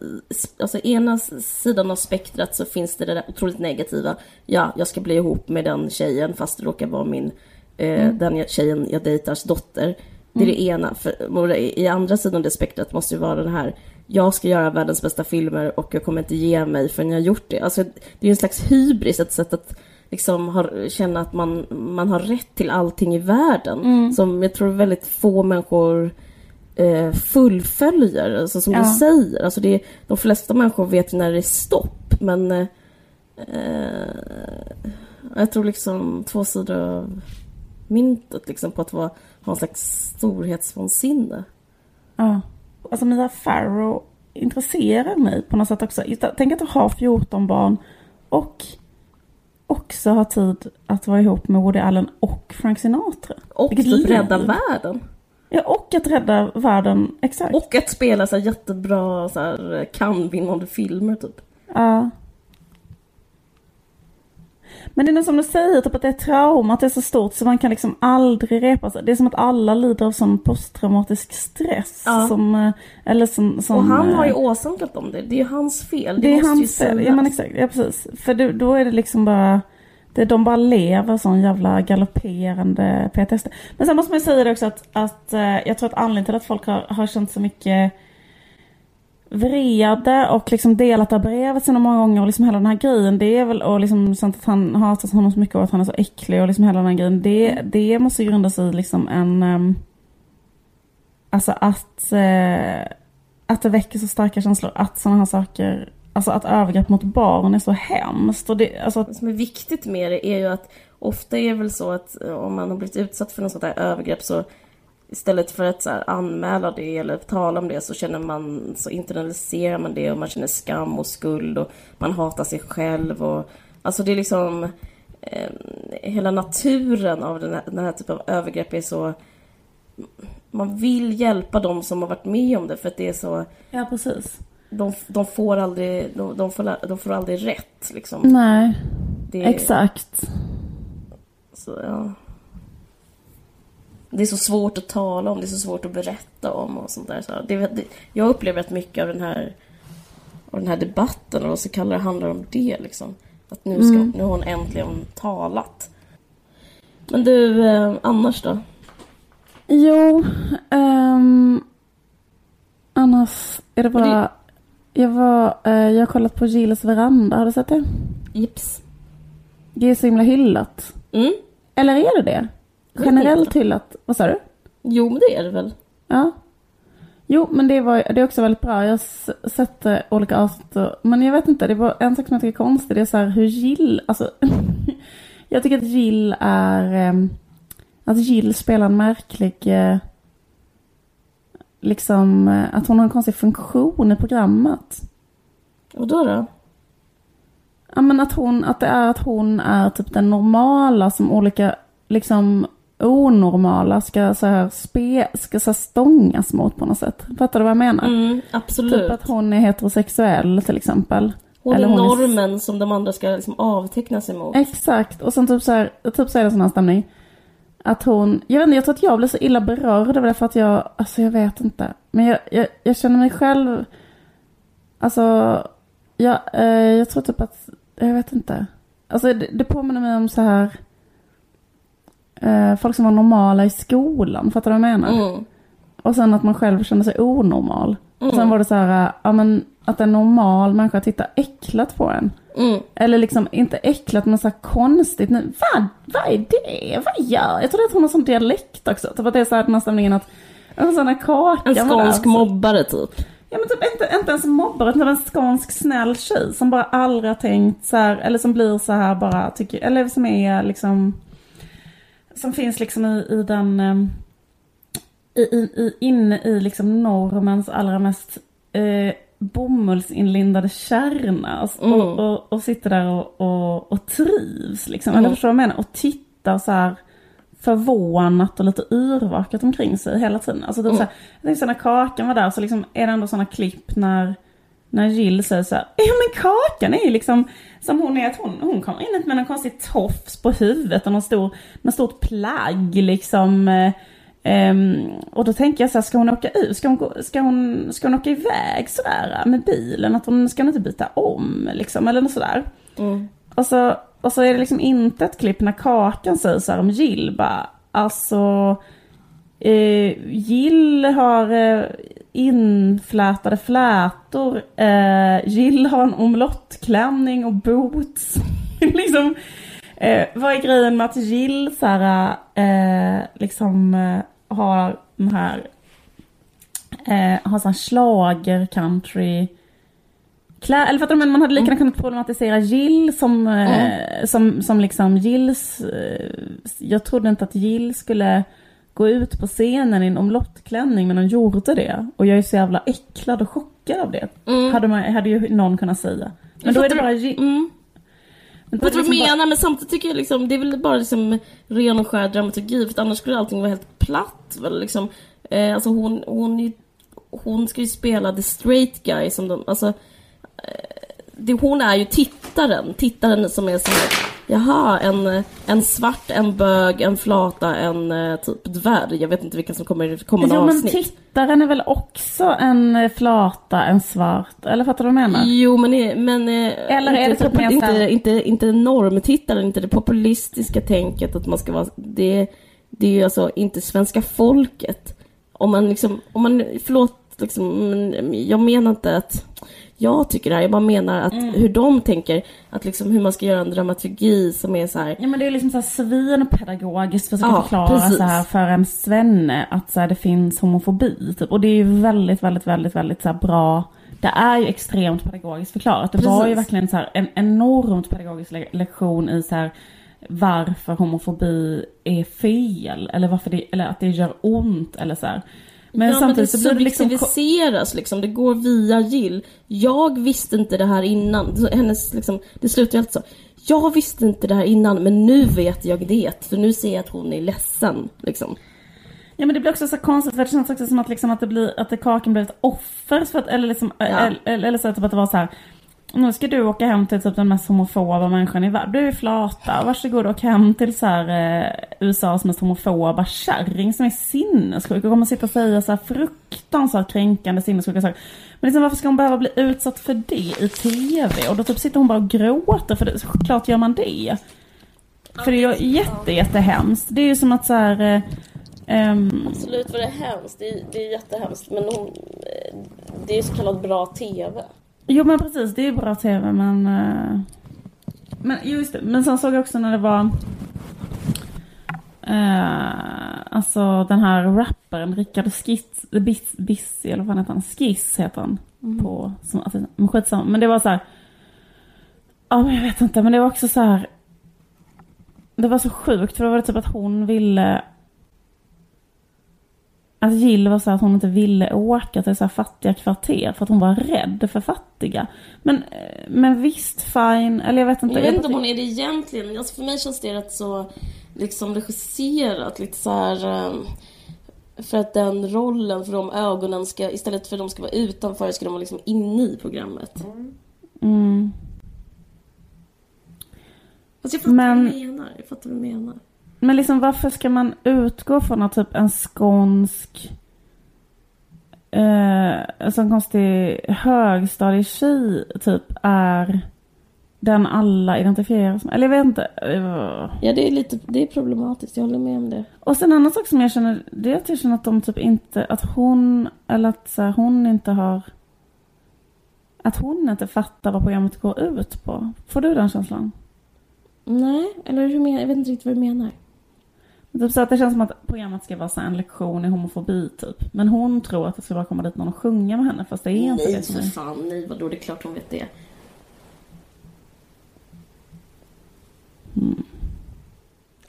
alltså ena sidan av spektrat så finns det det där otroligt negativa. Ja, jag ska bli ihop med den tjejen fast det råkar vara min, eh, mm. den tjejen jag dejtars dotter. Det är mm. det ena. För, I andra sidan av det spektrat måste ju vara den här, jag ska göra världens bästa filmer och jag kommer inte ge mig förrän jag har gjort det. Alltså, det är en slags hybris, ett sätt att liksom har, känna att man, man har rätt till allting i världen. Mm. Som jag tror väldigt få människor eh, fullföljer. Alltså som ja. du säger, alltså det, de flesta människor vet när det är stopp. Men eh, jag tror liksom två sidor av myntet liksom på att vara, ha en slags storhetsvansinne. Ja. Alltså Mia Farrow intresserar mig på något sätt också. Tänk att du har 14 barn och också ha tid att vara ihop med Woody Allen och Frank Sinatra. Och typ rädda världen. Ja, och att rädda världen, exakt. Och att spela så jättebra så här kan-vinnande filmer typ. Ja. Men det är som du säger, typ att det är trauma, att det är så stort så man kan liksom aldrig repa sig. Det är som att alla lider av sån posttraumatisk stress. Ja. Som, eh, eller som, som, och han har ju eh, åsamkat dem det. Det är ju hans fel. Det, det är hans fel, ja men exakt. Ja precis. För det, då är det liksom bara... Det, de bara lever sån jävla galopperande PTSD. Men sen måste man ju säga det också att, att eh, jag tror att anledningen till att folk har, har känt så mycket vrede och liksom delat det brevet så många gånger och liksom hela den här grejen. Det är väl och liksom sånt att han hatar honom så mycket och att han är så äcklig och liksom hela den här grejen. Det, det måste grunda sig i liksom en... Um, alltså att... Uh, att det väcker så starka känslor att sådana här saker Alltså att övergrepp mot barn är så hemskt. Och det, alltså... det som är viktigt med det är ju att ofta är det väl så att om man har blivit utsatt för något sånt här övergrepp så istället för att så här, anmäla det eller tala om det så känner man, så internaliserar man det och man känner skam och skuld och man hatar sig själv och alltså det är liksom eh, hela naturen av den här, den här typen av övergrepp är så man vill hjälpa dem som har varit med om det för att det är så Ja precis. De, de får aldrig de, de, får, de får aldrig rätt liksom. Nej det, Exakt. Så ja det är så svårt att tala om, det är så svårt att berätta om och sånt där. Så det, det, jag upplever att mycket av den här, av den här debatten, och vad så kallar det, handlar om det liksom. Att nu, ska, mm. nu har hon äntligen talat. Men du, eh, annars då? Jo, um, annars är det bara... Det... Jag var, uh, jag har kollat på Gilles veranda, har du sett det? Jips. Det är så himla hyllat. Mm. Eller är det det? Generellt hyllat. Vad sa du? Jo, men det är det väl. Ja. Jo, men det, var, det är också väldigt bra. Jag har sett eh, olika avsnitt. Men jag vet inte, det var en sak som jag tycker är konstig. Det är så här hur Jill, alltså. jag tycker att Jill är, eh, att Jill spelar en märklig, eh, liksom, eh, att hon har en konstig funktion i programmet. Och då då? Ja men att hon, att det är att hon är typ den normala som olika, liksom onormala ska så här spe, ska så här stångas mot på något sätt. Fattar du vad jag menar? Mm, absolut. Typ att hon är heterosexuell till exempel. Hon är hon normen är... som de andra ska liksom avteckna sig mot. Exakt, och sen typ så här, typ så är det sån här stämning. Att hon, jag vet inte, jag tror att jag blev så illa berörd av det för att jag, alltså jag vet inte. Men jag, jag, jag känner mig själv, alltså, jag, eh, jag tror typ att, jag vet inte. Alltså det, det påminner mig om så här eh, folk som var normala i skolan. Fattar du vad jag menar? Mm. Och sen att man själv kände sig onormal. Mm. Och sen var det så här, eh, ja men att en normal människa tittar äcklat på en. Mm. Eller liksom, inte äcklat men så konstigt. Nu, vad, vad är det? Vad gör Jag tror att hon har sån dialekt också. Typ att det är så här den här stämningen att, en sån här kaka. En skånsk mobbare typ. Ja men typ inte, inte ens mobbare utan en skånsk snäll tjej som bara aldrig har tänkt så här, eller som blir så här bara, tycker, eller som är liksom som finns liksom i, i den, i, i, inne i liksom normens allra mest eh, bomullsinlindade kärna och, Mm. och, och, och sitter där och, och, och trivs liksom. Mm. Eller förstår du vad jag menar? Och tittar så här förvånat och lite yrvaket omkring sig hela tiden. Alltså typ Mm. så här, jag tänkte när Kakan var där så liksom är det ändå sådana klipp när när Jill säger så här, ja men Kakan är ju liksom som hon är, att hon, hon kommer in med en konstig tofs på huvudet och någon stor, någon stort plagg liksom. eh, ehm, och då tänker jag så här, ska hon åka ut? Ska hon, ska hon, ska hon åka iväg sådär med bilen? Att hon ska hon inte byta om liksom, eller något sådär. Mm. Och så, och så är det liksom inte ett klipp när Kakan säger så här om Jill bara, alltså eh, Jill har eh, inflätade flätor, eh, Jill har en omlottklänning och boots. liksom, eh, vad är grejen med att Jill så här, eh, liksom eh, har den här, eh, har sån här schlager country klä, eller fattar du, men man hade lika gärna kunnat problematisera Jill som, eh, som, som liksom Jills, eh, jag trodde inte att Jill skulle gå ut på scenen i en omlottklänning men hon gjorde det. Och jag är så jävla äcklad och chockad av det. Mm. Hade, man, hade ju någon kunnat säga. Men då är det bara. Mm. men Jag liksom bara- menar, men samtidigt tycker jag liksom, det är väl bara liksom ren och skär dramaturgi, för annars skulle allting vara helt platt väl liksom. Eh, alltså hon, hon, ju- hon ska ju spela the straight guy som de, alltså eh, det, hon är ju tittaren, tittaren som är så här, jaha, en, en svart, en bög, en flata, en eh, typ dvärg. Jag vet inte vilka som kommer i kommande Jo men avsnitt. tittaren är väl också en eh, flata, en svart, eller fattar du vad jag menar? Jo men, är- men eh, Eller är inte, det typ inte, inte, inte normtittaren, inte det populistiska tänket att man ska vara, det, det är ju alltså inte svenska folket. Om man liksom, om man, förlåt liksom, men jag menar inte att jag tycker det här, jag bara menar att Mm. hur de tänker, att liksom hur man ska göra en dramaturgi som är så här. Ja men det är liksom såhär svinpedagogiskt för att Ja, förklara precis. så här för en svenne att så här, det finns homofobi. Typ. Och det är ju väldigt, väldigt, väldigt, väldigt så bra. Det är ju extremt pedagogiskt förklarat. Det var ju Precis. verkligen så här, en enormt pedagogisk le- lektion i så här, varför homofobi är fel. Eller, varför det, eller att det gör ont eller så här. Men ja, men det samtidigt så blir det liksom... subjektiviseras liksom, det går via Jill. Jag visste inte det här innan. Hennes liksom, det slutar ju alltid så. Jag visste inte det här innan, men nu vet jag det. För nu ser jag att hon är ledsen. Liksom. Ja men det blir också så konstigt för det känns också som att, liksom att det blir, att det kakan blir ett offer för att, eller liksom, eller, eller så att, typ att det var så här. Nu ska du åka hem till typ den mest homofoba människan i världen. Du är flata. Varsågod och åk hem till så här, eh, USAs mest homofoba kärring som är sinnessjuk och kommer sitta och säga så här fruktansvärt kränkande sinnessjuka saker. Men liksom, varför ska hon behöva bli utsatt för det i TV? Och då typ sitter hon bara och gråter för det, såklart gör man det. För det är ju jätte, jättehemskt. Det är ju som att så här, ehm, Absolut var det hemskt. Det är, det är jättehemskt. Men hon, eh, det är så kallad bra TV. Jo men precis, det är bra TV men... eh, Men just det, men sen såg jag också när det var... Uh, alltså den här rapparen Rickard Skiss, Biss, eller vad heter han? Skiss heter han. På, som, alltså, men skitsamma. Men det var så här. Ja men jag vet inte, men det var också så här. Det var så sjukt för då var det typ att hon ville att Jill var så att hon inte ville åka till så fattiga kvarter för att hon var rädd för fattiga. Men, eh, men visst, fine. Eller jag vet inte. Jag vet inte om hon är det egentligen. Alltså för mig känns det rätt så liksom regisserat. Lite så här... eh, För att den rollen, för de ögonen ska, istället för att de ska vara utanför, ska de vara liksom inne i programmet. Mm. Fast jag fattar Men- vad du menar. Jag fattar vad du menar. Men liksom varför ska man utgå från att typ en skånsk eh, en sån konstig högstadietjej typ är den alla identifierar som, eller jag vet inte. Ja, det är lite, det är problematiskt. Jag håller med om det. Och sen en annan sak som jag känner, det är att jag känner att de typ inte, att hon, eller att så här, hon inte har, att hon inte fattar vad programmet går ut på. Får du den känslan? Nej, eller hur menar Jag vet inte riktigt vad du menar. Typ så att det känns som att programmet ska vara så en lektion i homofobi typ. Men hon tror att det ska bara komma dit någon och sjunga med henne fast det är inte nej, det som för fan. Nej, vadå? Det är klart hon vet det.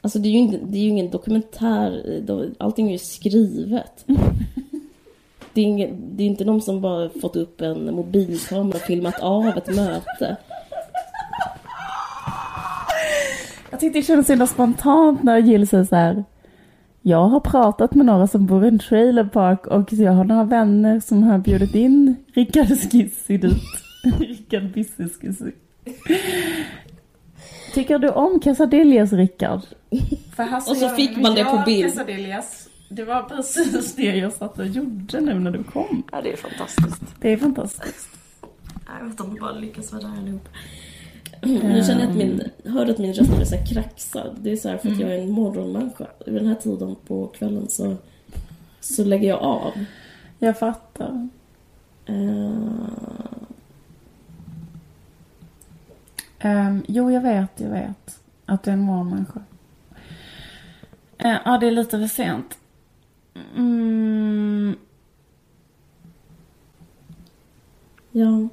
Alltså det är ju, inte, det är ju ingen dokumentär. Allting är ju skrivet. Det är, ingen, det är inte någon som bara fått upp en mobilkamera och filmat av ett möte. Jag tyckte det kändes så himla spontant när Jill säger så här. Jag har pratat med några som bor i en trailerpark och jag har några vänner som har bjudit in Rickard Skissi dit. Rickard Bissi Skissi. Tycker du om quesadillas Rickard? Och så fick man det på bild. Quesadillas. Det var precis det jag satt och gjorde nu när du kom. Ja, det är fantastiskt. Det är fantastiskt. Jag vet inte om det bara lyckas vara där allihopa. Nu känner jag att min, hörde att min röst blir så här kraxad. Det är så här för att jag är en morgonmänniska. Vid den här tiden på kvällen så, så lägger jag av. Jag fattar. Eh, Um, jo, jag vet, jag vet. Att du är en morgonmänniska. Uh, ja, det är lite för sent. Mm, ja.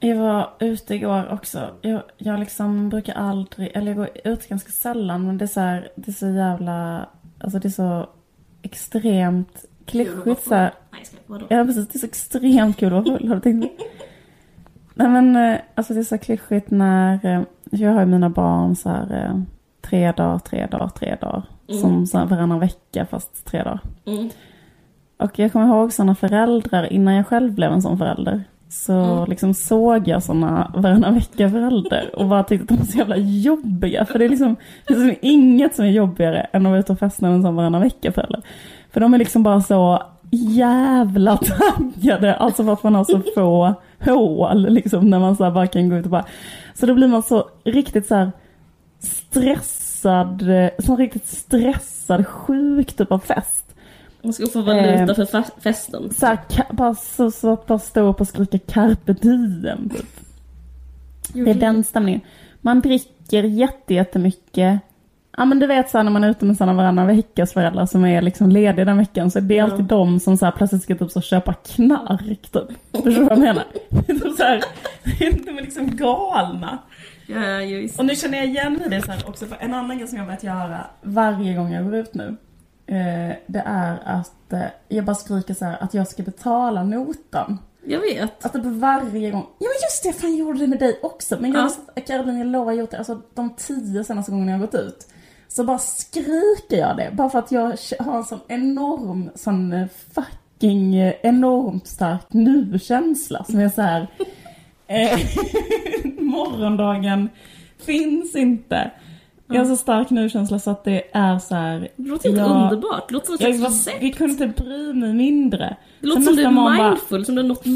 Jag var ute igår också. Jag, jag liksom brukar aldrig, eller jag går ut ganska sällan, men det är så här, det är så jävla, alltså det är så extremt klyschigt så här. Nej, jag skojar. Vadå? Ja, precis. Det är så extremt kul att vara full. Har du tänkt? Nej, men eh, alltså det är så klyschigt när... eh, Jag har ju mina barn så här eh, tre dagar, tre dagar, tre dagar. Som så här varannan vecka fast tre dagar. Mm. Och jag kommer ihåg sådana föräldrar innan jag själv blev en sån förälder. Så liksom såg jag sådana varannan vecka föräldrar och bara tyckte att de var så jävla jobbiga. För det är liksom, det är liksom inget som är jobbigare än att vara ute och festa med en sån varannan vecka förälder. För de är liksom bara så jävla taggade, alltså för att man har så få hål liksom när man så bara kan gå ut och bara. Så då blir man så riktigt så här stressad, eh, så riktigt stressad, sjuk typ av fest. Man ska få valuta Eh, för festen. Så här, bara, så, så bara stå upp och skrika carpe diem typ. Det är den stämningen. Man dricker jätte, jättemycket. Ja men du vet så här, när man är ute med sådana varannan veckas föräldrar som är liksom lediga den veckan så är det Ja. alltid de som så här plötsligt ska typ så köpa knark typ. Förstår du vad jag menar? Är så här, de är liksom galna. Ja, just. Och nu känner jag igen det så här också för en annan grej som jag har börjat göra varje gång jag går ut nu. Eh, det är att eh, jag bara skriker så här att jag ska betala notan. Jag vet. Att det på varje gång. Ja men just det, fan gjorde det med dig också. Men jag Ja. har Caroline, jag har gjort det. Alltså de tio senaste gångerna jag har gått ut. Så bara skriker jag det. Bara för att jag har en sån enorm, sån eh, fucking enormt stark nu-känsla. Som är så här. Eh, morgondagen finns inte. Jag har så stark nu-känsla så att det är så här. Det låter helt Ja. underbart. Det låter som ett Jag, recept. vi kunde inte bry mig mindre. Det låter Sen som du är bara, mindful, som du har nått Fan,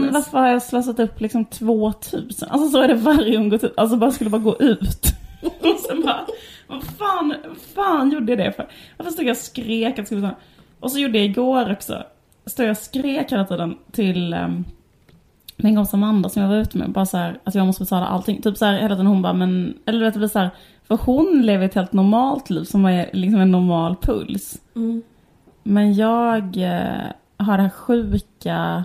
mindfulness. varför har jag slösat upp liksom 2000? Alltså så är det varje gång gått ut. Alltså bara skulle bara gå ut. Och sen bara, vad fan, vad fan gjorde jag det för? Varför stod jag och skrek att jag skulle? Och så gjorde jag igår också. Stod jag och skrek hela tiden till um, min kompis Amanda som jag var ute med. Bara så här, att jag måste betala allting. Typ så här hela tiden hon bara, men, eller vet det blir så här, för hon lever ett helt normalt liv som är liksom en normal puls. Mm. Men jag eh, har det här sjuka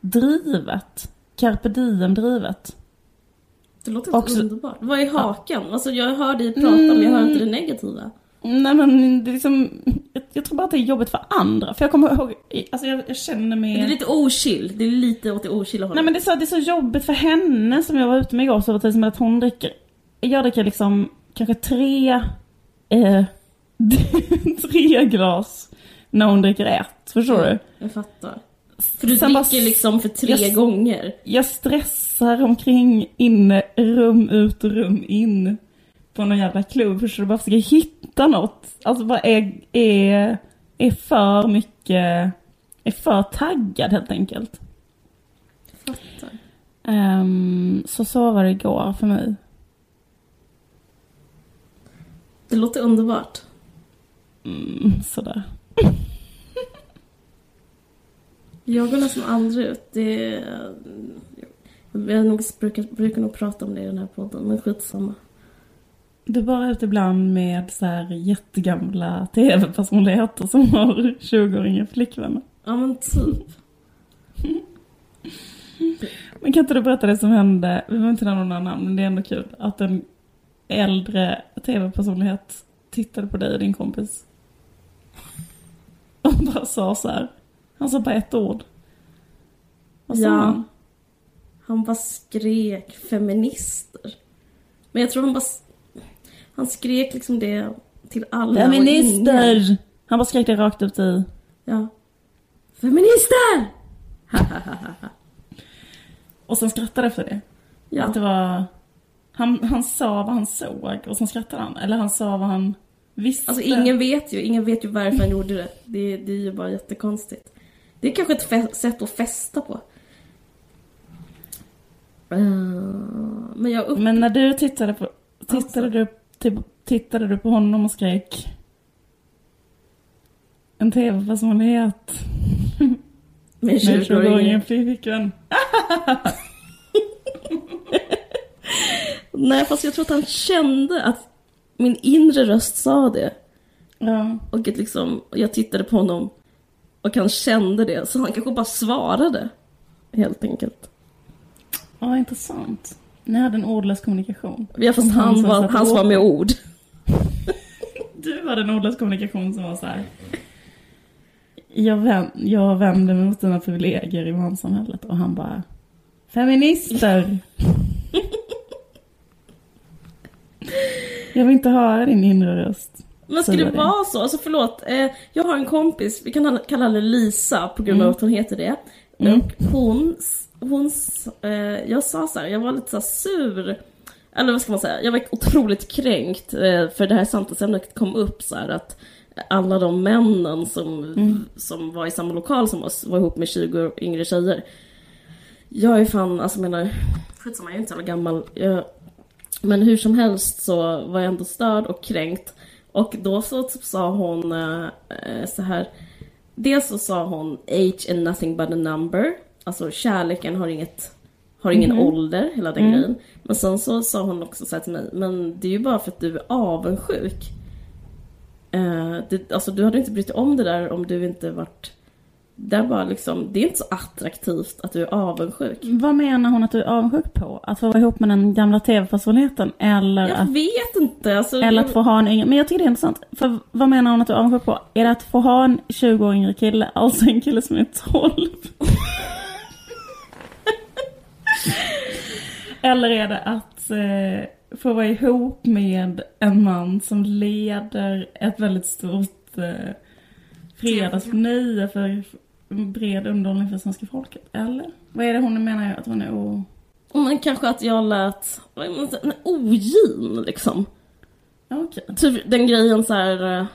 drivet. Carpe diem-drivet. Det låter Också- underbart. Vad är hakan? Alltså jag hör dig prata men jag hör inte det negativa. Nej men det är liksom, jag, jag tror bara att det är jobbigt för andra. För jag kommer ihåg, alltså jag, jag känner mig... Det är lite ochill. Det är lite åt det ochilla hållet. Nej men det är, så, det är så jobbigt för henne som jag var ute med igår så var det som att hon dricker, jag dricker liksom kanske tre, eh, tre glas när hon dricker ett. Förstår du? Jag fattar. För du Sen bara- dricker liksom för tre jag- gånger. Jag stressar omkring inne, rum ut, rum in. På någon jävla klubb. Förstår du? Bara försöker hitta något. Alltså bara är, är, är för mycket, är för taggad helt enkelt. Fattar. Ehm, så så var det igår för mig. Det låter underbart. Mm, sådär. Jag går nästan aldrig ut. Det är... Jag nog brukar, brukar nog prata om det i den här podden, men skitsamma. Du är bara ute ibland med så här jättegamla tv-personligheter som har 20-åriga flickvänner. Ja men typ. Men kan inte du berätta det som hände, vi behöver inte nämna några namn, men det är ändå kul, att en äldre tv-personlighet tittade på dig och din kompis. Och bara sa så här. Han sa bara ett ord. Vad sa Ja. han? Han bara skrek feminister. Men jag tror han bara... Han skrek liksom det till alla och ingen. Feminister! Han bara skrek det rakt ut i... Ja. Feminister! Och sen skrattade efter det. Ja. Att det var... Han, han sa vad han såg och sen skrattade han. Eller han sa vad han visste. Alltså ingen vet ju, ingen vet ju varför han gjorde det. Det, det är ju bara jättekonstigt. Det är kanske ett sätt att festa på. Eh, men jag upp... Men när du tittade på... Tittade, Alltså. du, typ, tittade du på honom och skrek... En tv-personlighet med med 20-åringen. 20-åringen flickvän. Nej fast jag tror att han kände att min inre röst sa det. Ja. Och att liksom, jag tittade på honom och han kände det. Så han kanske bara svarade. Helt enkelt. ja, intressant. Ni hade en ordlös kommunikation. Ja fast Han han var, hans var med ord. Du hade en ordlös kommunikation som var så här. Jag, vänd, jag vänder mig mot dina privilegier i manssamhället och han bara Feminister! Jag vill inte höra din inre röst. Men ska Så det var det. vara så? Alltså förlåt, eh, jag har en kompis, vi kan kalla- henne Lisa på grund av Mm. att hon heter det. Mm. Och hon, hon eh, jag sa så här, jag var lite så sur. Eller vad ska man säga, jag var otroligt kränkt eh, för det här samtalsämnet kom upp så här att alla de männen som, Mm. som var i samma lokal som oss var ihop med 20 år yngre tjejer. Jag är fan, alltså menar, skitsamma jag är inte så gammal. Jag, men hur som helst så var jag ändå störd och kränkt. Och då så typ sa hon eh, så här. Dels så sa hon age and nothing but a number. Alltså kärleken har inget har ingen ålder, hela den grejen. Men sen så sa hon också så här till mig, men det är ju bara för att du är avundsjuk. Eh, det, alltså du hade inte brytt dig om det där om du inte varit... Det är bara liksom, det är inte så attraktivt att du är avundsjuk. Vad menar hon att du är avundsjuk på? Att få vara ihop med den gamla tv-personligheten eller Jag att, vet inte, alltså... eller att få ha en yngre? Men jag tycker det är intressant. För vad menar hon att du är avundsjuk på? Är det att få ha en 20 år yngre kille, alltså en kille som är 12? Eller är det att eh, få vara ihop med en man som leder ett väldigt stort eh, fredagsnöje för bred underhållning för svenska folket? Eller? Vad är det hon menar att hon är o... Men kanske att jag lät en ogin liksom. Okej. Typ den grejen så här. eh,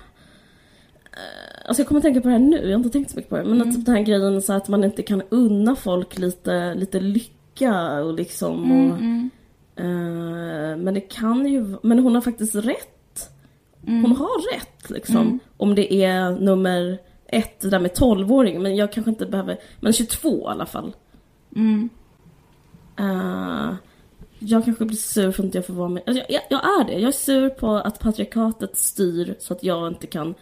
Alltså jag kommer att tänka på det här nu, jag har inte tänkt så mycket på det. Men att typ den här grejen så att man inte kan unna folk lite, lite lycka och liksom. Och, Mm, eh, men det kan ju, men hon har faktiskt rätt. Hon har rätt liksom. Mm. Om det är nummer ett, det där med 12-åring. Men jag kanske inte behöver, men 22 i alla fall. Mm. Eh, jag kanske blir sur för att inte jag får vara med. Alltså, jag, jag är det. Jag är sur på att patriarkatet styr så att jag inte kan...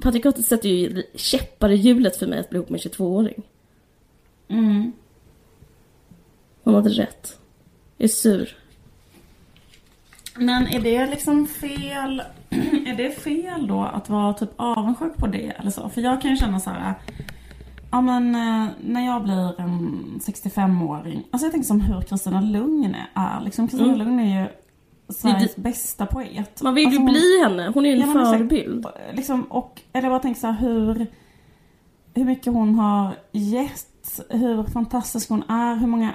Patriarkatet sätter ju käppar i hjulet för mig att bli ihop med en 22-åring. Mm. Hon hade rätt. Jag är sur. Men är det liksom fel? Är det fel då att vara typ avundsjuk på det eller så? För jag kan ju känna så här. Ja men eh, när jag blir en 65-åring. Alltså jag tänker som hur Kristina Lugn är. Liksom Kristina Mm. Lugn är ju Sveriges bästa poet. Man vill Alltså, ju hon- bli henne. Hon är ju en Ja, förebild. Liksom, och, eller jag bara tänker så här, hur, hur mycket hon har gett, hur fantastisk hon är, hur många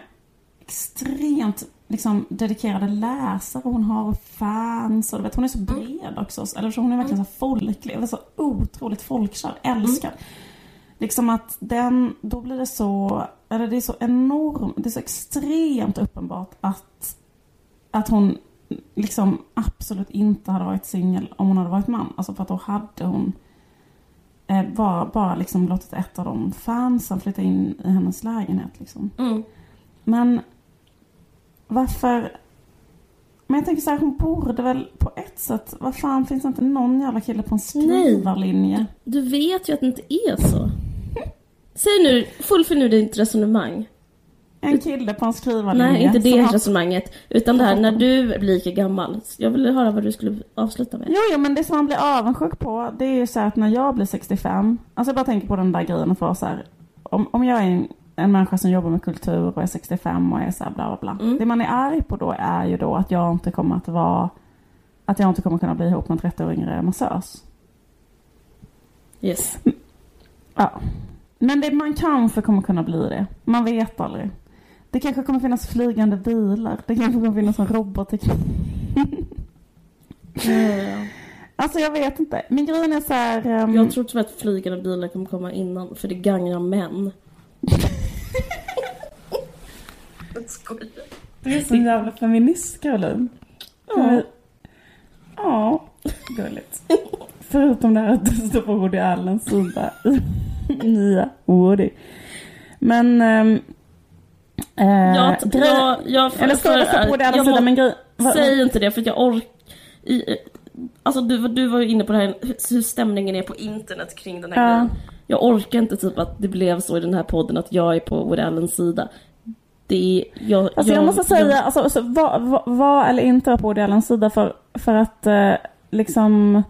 extremt liksom, dedikerade läsare hon har och fans. Och, du vet, hon är så bred också. Eller så hon är verkligen så folklig, eller så otroligt folkkär, älskad. Liksom att den, då blir det så, eller det är så enormt, det är så extremt uppenbart att, att hon liksom absolut inte hade varit singel om hon hade varit man. Alltså för att då hade hon eh, bara, bara liksom låtit ett av de fansen flytta in i hennes lägenhet liksom. Mm. Men varför... Men jag tänker så här, hon borde väl på ett sätt, vad fan finns det inte någon jävla kille på en skrivarlinje? Du vet ju att det inte är så. Säg nu, fullfölj nu ditt resonemang. En kille på en skrivarlinje. Nej, inte det resonemanget. Utan det här när du blir lika gammal. Jag ville höra vad du skulle avsluta med. Jo, jo, men det som man blir avundsjuk på, det är ju så här att när jag blir 65, alltså jag bara tänker på den där grejen att vara så här, om, om jag är en, en människa som jobbar med kultur och är 65 och är så här bla bla bla. Mm. Det man är arg på då är ju då att jag inte kommer att vara, att jag inte kommer kunna bli ihop med en 30 år yngre massös. Yes. Ja. Men det, man kanske kommer kunna bli det. Man vet aldrig. Det kanske kommer finnas flygande bilar. Det kanske kommer finnas en robotteknik. Alltså jag vet inte. Min grejen är så här... ehm, Jag tror tyvärr att flygande bilar kommer komma innan, för det gagnar män. Jag skojar. Du är så jävla feminist Caroline. Ja. Ja, gulligt. Förutom det här att det står på Woody Allens sida i nya Woody. Men... ehm, eh, Jag, jag, jag, Eller ska det på Woody Allens sida? Men grej... Säg inte det för att jag orkar... Alltså du, du var ju inne på det här hur stämningen är på internet kring den här Ja. grejen. Jag orkar inte typ att det blev så i den här podden att jag är på Woody Allens sida. Det är... Jag, Alltså jag måste säga, alltså, alltså, var, var, var eller inte vara på Woody Allens sida för, för att eh, liksom...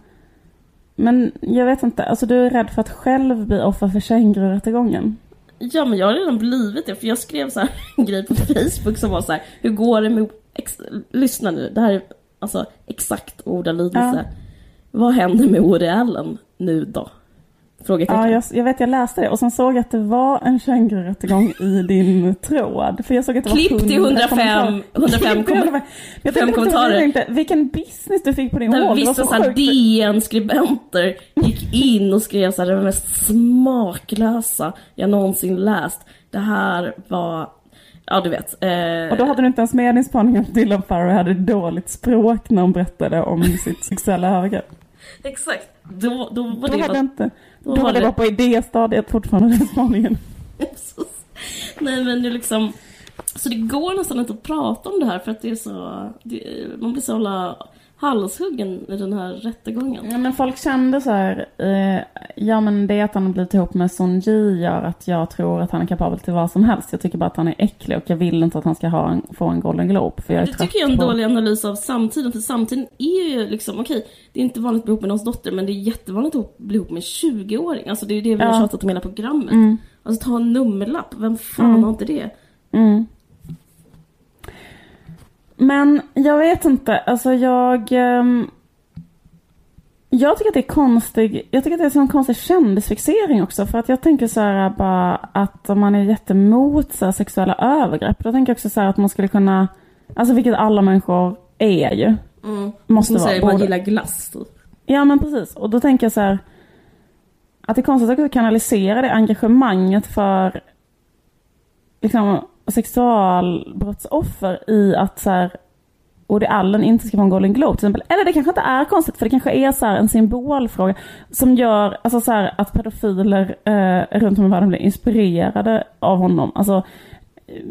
Men jag vet inte, alltså du är rädd för att själv bli offer för känguru-rättegången. Ja men jag har redan blivit det för jag skrev så här en grej på Facebook som var så här, hur går det med, ex, lyssna nu, det här är alltså exakt ordalydelse. Vad händer med Woody Allen nu då? Frågetecken. Ja, jag, jag vet, jag läste det och sen såg jag att det var en känguru-rättegång i din tråd. För jag såg att det var Klipp till 100 105 kommentarer. 105 Klipp till 105. Jag tänkte, kommentarer. Tänkte, vilken business du fick på din wall. Vissa så så. DN-skribenter gick in och skrev så här, det mest smaklösa jag någonsin läst. Det här var, ja du vet. Eh, Och då hade du inte ens med din spaning att Dylan Farrow hade dåligt språk när hon berättade om sitt sexuella övergrepp. Exakt. Då, då var Då det... hade inte... då var det det- bara på idéstadiet fortfarande den spaningen. Nej men det är liksom Så det går nästan inte att prata om det här för att det är så det, Man blir så jävla halshuggen i den här rättegången Ja men folk kände så här, eh, ja men det att han har blivit ihop med Son Ji gör att jag tror att han är kapabel till vad som helst. Jag tycker bara att han är äcklig och jag vill inte att han ska ha en, få en Golden Globe. För jag är Det tycker jag är en på... dålig analys av samtiden för samtiden är ju liksom okej Det är inte vanligt att bli ihop med någons dotter men det är jättevanligt att bli ihop med en 20-åring Alltså det är det vi har Ja. tjatat om hela programmet Mm. Alltså ta en nummerlapp, vem fan har inte det? Mm. Men jag vet inte, alltså jag... ehm, jag tycker att det är konstig, jag tycker att det är en konstig kändisfixering också. För att jag tänker så här bara att om man är jättemot så här, sexuella övergrepp. Då tänker jag också så här att man skulle kunna, alltså vilket alla människor är ju. Mm. Måste Som vara säger man gillar glass typ. Ja men precis. Och då tänker jag så här. Att det är konstigt att kanalisera det engagemanget för liksom, sexualbrottsoffer i att så här, Woody Allen inte ska få en Golden Globe till exempel. Eller det kanske inte är konstigt för det kanske är så här en symbolfråga som gör alltså så här, att pedofiler eh, runt om i världen blir inspirerade av honom. Alltså, eh,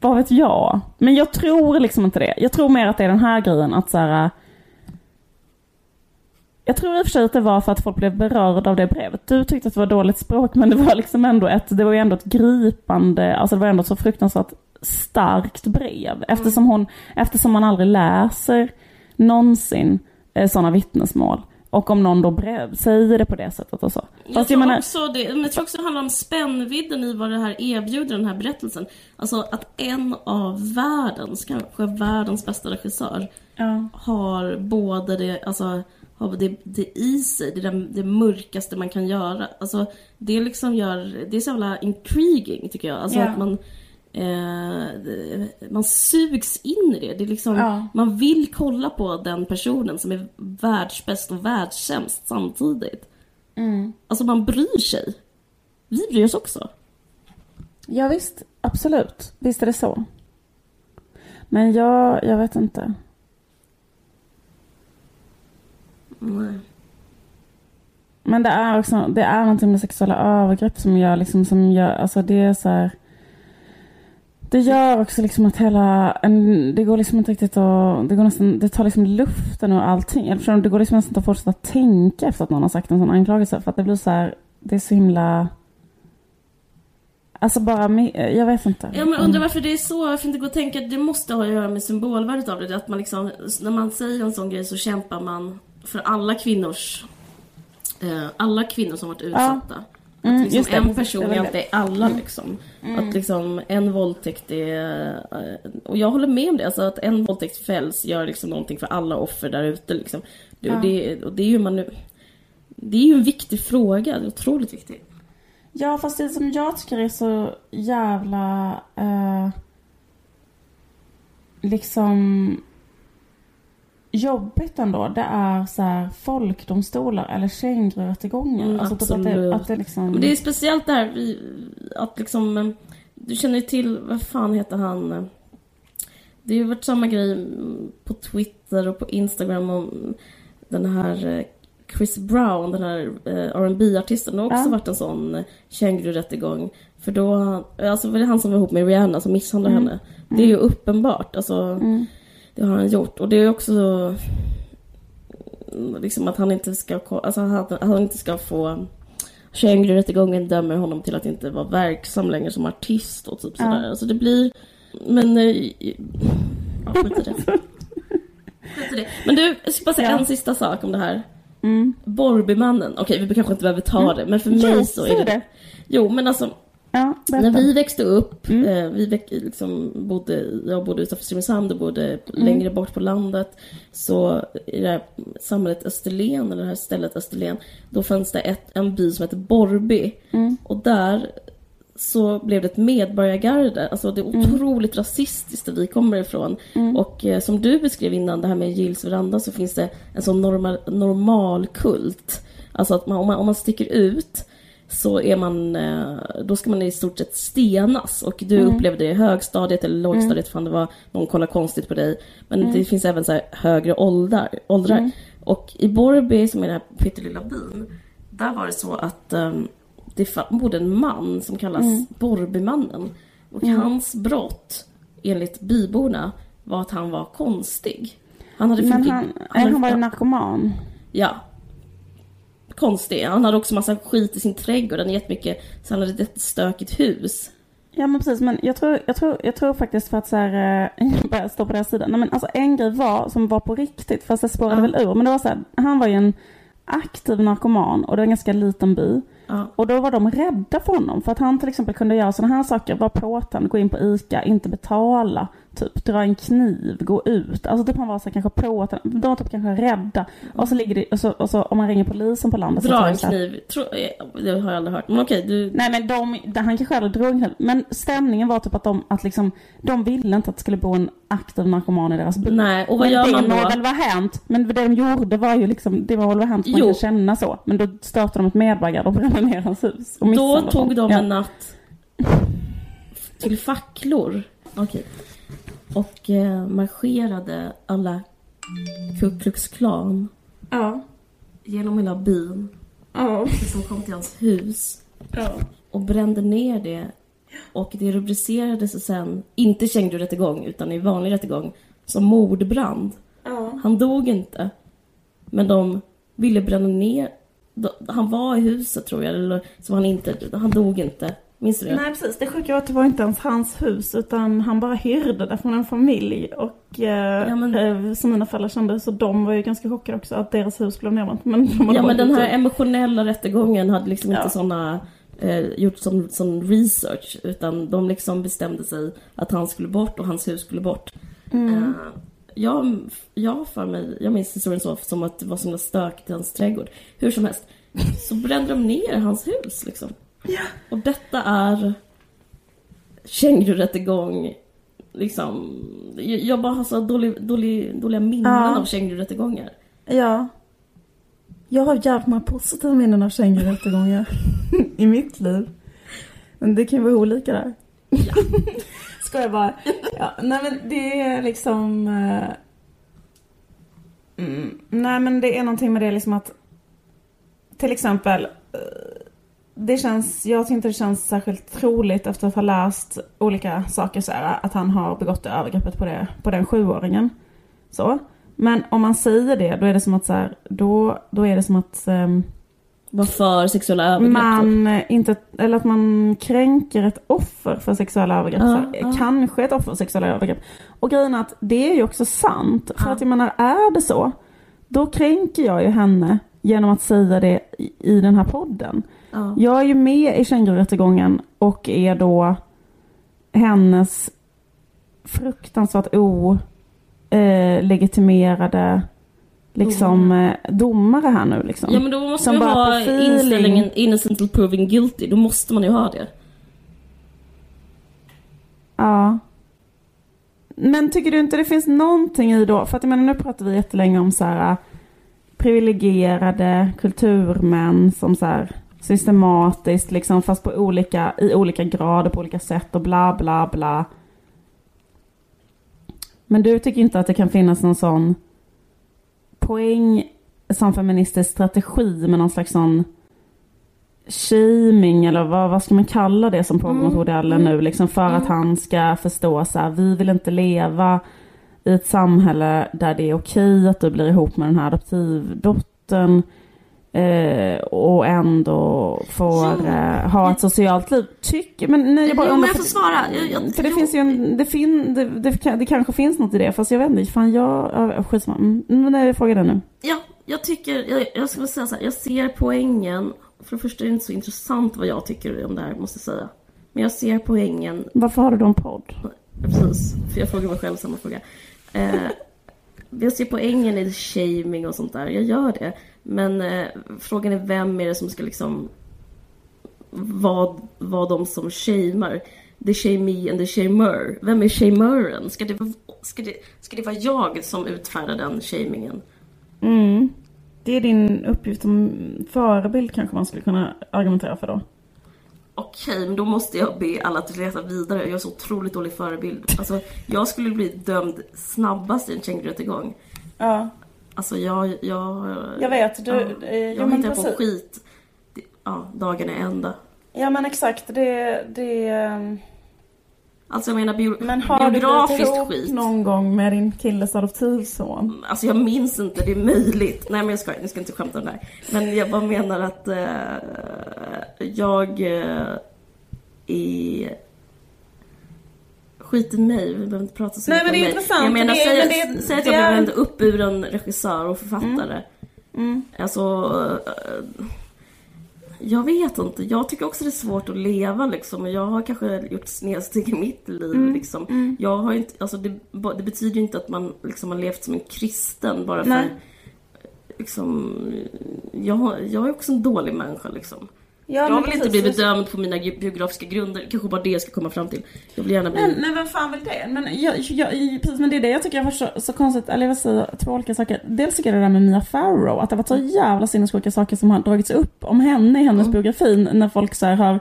vad vet jag? Men jag tror liksom inte det. Jag tror mer att det är den här grejen att så här, jag tror i och för sig att det var för att folk blev berörda av det brevet. Du tyckte att det var dåligt språk men det var liksom ändå ett, det var ju ändå ett gripande, alltså det var ändå ett så fruktansvärt starkt brev. Eftersom hon, eftersom man aldrig läser någonsin eh, sådana vittnesmål. Och om någon då brev, säger det på det sättet och så. Jag tror, jag menar, också det, men jag tror också det handlar om spännvidden i vad det här erbjuder, den här berättelsen. Alltså att en av världens, kanske världens bästa regissör, ja. har både det, alltså, har det, det i sig, det, där, det mörkaste man kan göra. Alltså, det liksom gör, det är så jävla intriguing tycker jag. Alltså Ja. att man, eh, man sugs in i det. det är liksom, Ja. Man vill kolla på den personen som är världsbäst och världssämst samtidigt. Mm. Alltså man bryr sig. Vi bryr oss också. ja visst, absolut. Visst är det så. Men jag, jag vet inte. Nej. Men det är också, det är någonting med sexuella övergrepp som gör liksom, som gör, alltså det är så här. Det gör också liksom att hela, en, det går liksom inte riktigt att, det går nästan, det tar liksom luften och allting. Eftersom det går liksom nästan inte att fortsätta tänka efter att någon har sagt en sån anklagelse. För att det blir så här, det är så himla, alltså bara, jag vet inte. Ja men undrar varför det är så, varför inte gå och tänka det måste ha att göra med symbolvärdet av det. Att man liksom, när man säger en sån grej så kämpar man för alla kvinnors, eh, alla kvinnor som varit utsatta. Mm, att liksom det, en person är alltid alla liksom. Att liksom en våldtäkt är... eh, Och jag håller med om det, alltså att en våldtäkt fälls gör liksom någonting för alla offer där ute liksom. Det, Ja. det, och det är ju man... Det är ju en viktig fråga, det är otroligt viktigt. Ja, fast det som jag tycker är så jävla... Eh, liksom jobbigt ändå, det är så här folkdomstolar eller kängrurättegångar. Mm, alltså typ att det, absolut. att det liksom... Men det är speciellt där vi, att liksom, du känner ju till, vad fan heter han? Det har ju varit samma grej mm, på Twitter och på Instagram om den här eh, Chris Brown, den här eh, R&B artisten Det har också Ja. varit en sån kängururättegång. För då, alltså var det han som var ihop med Rihanna som misshandlade henne. Det är ju uppenbart, alltså Mm. Det har han gjort. Och det är också mm, liksom att han inte ska, alltså att han inte ska få Känguru-rättegången dömer honom till att inte vara verksam längre som artist och typ sådär. Ja. Alltså det blir... Men... eh, Ja, skit i det. Men du, jag ska bara säga Ja. en sista sak om det här. Mm. Borbymannen. Okej, vi kanske inte behöver ta det, men för mig så är det... det. Jo, men alltså Ja, när vi växte upp, Mm. eh, vi väx, liksom bodde, jag bodde utanför Simrishamn, du bodde Mm. längre bort på landet. Så i det här samhället Österlen, eller det här stället Österlen, då fanns det ett, en by som hette Borrby. Mm. Och där så blev det ett medborgargarde. Alltså det är Mm. otroligt rasistiskt där vi kommer ifrån. Och eh, som du beskrev innan, det här med Gills veranda, så finns det en sån normal, normal kult. Alltså att man, om, man, om man sticker ut så är man, eh, då ska man i stort sett stenas. Och du upplevde det i högstadiet eller lågstadiet, fan det var någon kollar konstigt på dig. Men det finns även så här högre åldrar. åldrar. Och i Borrby, som är den här pyttelilla byn, där var det så att um, det bodde en man som kallas Borrbymannen. Och hans brott, enligt byborna, var att han var konstig. Han hade Men han, hade- han var narkoman. Ja. Konstig. Han hade också massa skit i sin trädgård. Han hade jättemycket, så han hade ett stökigt hus. Ja men precis, men jag tror, jag tror, jag tror faktiskt för att så här, eh, jag bara står på deras sida. Nej men alltså en grej var, som var på riktigt, fast det spårade Ja. väl ur. Men det var så här, han var ju en aktiv narkoman och det var en ganska liten by. Ja. Och då var de rädda för honom. För att han till exempel kunde göra sådana här saker. Vara påtänd, gå in på ICA, inte betala. Typ dra en kniv, gå ut. Alltså typ han var så här, kanske påtänd. De var typ kanske rädda. Och så ligger det, och så, och så om man ringer polisen på landet så Dra tror en så kniv. Tro, eh, det har jag aldrig hört. Men okej, du... Nej men de, han kanske aldrig drog en kniv. Men stämningen var typ att de, att liksom, de ville inte att det skulle bo en aktiv narkoman i deras by. Nej, och vad men gör det man då? väl vara hänt. Men det de gjorde var ju liksom, det var väl hänt man Jo. kan känna så. Men då störtade de ett medborgare och brände ner hans hus. Och Då tog dem. de ja. en natt till facklor. Okej. Och eh, marscherade alla Ku Klux Klan Ja. genom hela byn. Ja. Som kom till hans hus. Ja. och brände ner det. Och det rubricerades sen, inte känguru-rättegång utan i vanlig rättegång, som mordbrand. Ja. Han dog inte. Men de ville bränna ner... de- Han var i huset tror jag, eller så han inte... Han dog inte. Minns du det? Nej precis, det sjuka var att det var inte ens hans hus utan han bara hyrde det från en familj och eh, Ja, men- eh, som mina föräldrar kände så de var ju ganska chockade också att deras hus blev nedbränt. Men Ja men den här emotionella rättegången hade liksom Ja. inte såna, eh, gjort sån, sån research utan de liksom bestämde sig att han skulle bort och hans hus skulle bort. Mm. Eh, jag, jag för mig, jag minns historien så som att det var så himla stökigt i hans trädgård. Hur som helst, så brände de ner hans hus liksom. Och detta är kängururättegång. Liksom, jag, jag bara har så dålig, dålig, dåliga minnen Ja. av kängururättegångar. Ja. Jag har jävligt många positiva minnen av kängururättegångar i mitt liv. Men det kan ju vara olika där. Ja. Ska jag bara. Ja, nej men det är liksom... eh, Mm, nej men det är någonting med det liksom att till exempel eh, det känns, jag tycker inte det känns särskilt troligt efter att ha läst olika saker så här, att han har begått det övergreppet på, det, på den sjuåringen. Så. Men om man säger det, då är det som att så här, då, då är det som att ehm, Var för sexuella övergrepp. typ. man eh, inte, eller att man kränker ett offer för sexuella övergrepp. Här, ja. Kanske ett offer för sexuella övergrepp. Och grejen är att det är ju också sant. För Ja. att jag menar, är det så, då kränker jag ju henne genom att säga det i, i den här podden. Ja. Jag är ju med i kängururättegången och är då hennes fruktansvärt olegitimerade liksom, eh, domare här nu. Liksom. Ja men då måste Som man bara ha inställningen innocent till proving guilty. Då måste man ju ha det. Ja. Men tycker du inte det finns någonting i då, för att jag menar nu pratar vi jättelänge om så här privilegierade kulturmän som så här systematiskt liksom fast på olika, i olika grader på olika sätt och bla bla bla. Men du tycker inte att det kan finnas någon sån poäng som feministisk strategi med någon slags sån shaming eller vad, vad ska man kalla det som pågår mot Woody Allen nu liksom för att han ska förstå så här, vi vill inte leva i ett samhälle där det är okej att du blir ihop med den här adoptivdottern eh, och ändå får Jo. eh, ha ett socialt liv. Tycker, men nej, jag bara Jo, men jag för- får svara. Jag, jag, för det jo. finns ju en, det, fin, det, det, det kanske finns något i det fast jag vet inte, fan jag, ja, skitsamma. Mm, Men nej, jag frågar dig nu. Ja, jag tycker, jag, jag skulle säga så här, jag ser poängen. För det första är det inte så intressant vad jag tycker om det här, måste jag säga. Men jag ser poängen, Varför har du då en podd? precis, för jag frågar mig själv samma fråga. Eh, jag ser poängen i shaming och sånt där, jag gör det. Men eh, frågan är vem är det som ska liksom vara vad de som shamear. The shamee and the shamer. Vem är shamören? Ska det, ska, det, ska det vara jag som utfärdar den shamingen? Mm. Det är din uppgift som förebild kanske man skulle kunna argumentera för då. Okej, men då måste jag be alla att leta vidare. Jag är så otroligt dålig förebild. Alltså, jag skulle bli dömd snabbast i en kängururättegång. Ja, Alltså, jag... Jag, jag vet. Du, ja, eh, jag hittar på skit. Ja, dagen är ända. Ja men exakt, det... det ehm, Alltså jag menar bio, men har du blivit biografiskt ihop skit. någon gång med din killes adoptivson? Alltså jag minns inte, det är möjligt. Nej men jag ska, jag ska inte skämta om det här. Men jag bara menar att eh, jag eh, är... Skit i mig, vi behöver inte prata så Nej, mycket men det är om mig. intressant, Jag menar, säg, men det- säg att jag är- blev uppburen regissör och författare. Mm. Alltså... eh, jag vet inte, jag tycker också det är svårt att leva liksom. Jag har kanske gjort snedsteg i mitt liv Mm. liksom. Jag har inte, alltså det, det betyder ju inte att man liksom har levt som en kristen bara för Nej. liksom, jag, jag är också en dålig människa liksom. Ja, jag vill inte precis. bli bedömd på mina biografiska grunder, kanske bara det jag ska komma fram till. Jag vill gärna bli... Men, men vem fan vill det? Men, jag, jag, precis, men det är det jag tycker har varit så, så konstigt, eller jag säga två olika saker. Dels tycker jag det där med Mia Farrow, att det har varit så jävla sinnessjuka saker som har dragits upp om henne i hennes biografi när folk så har...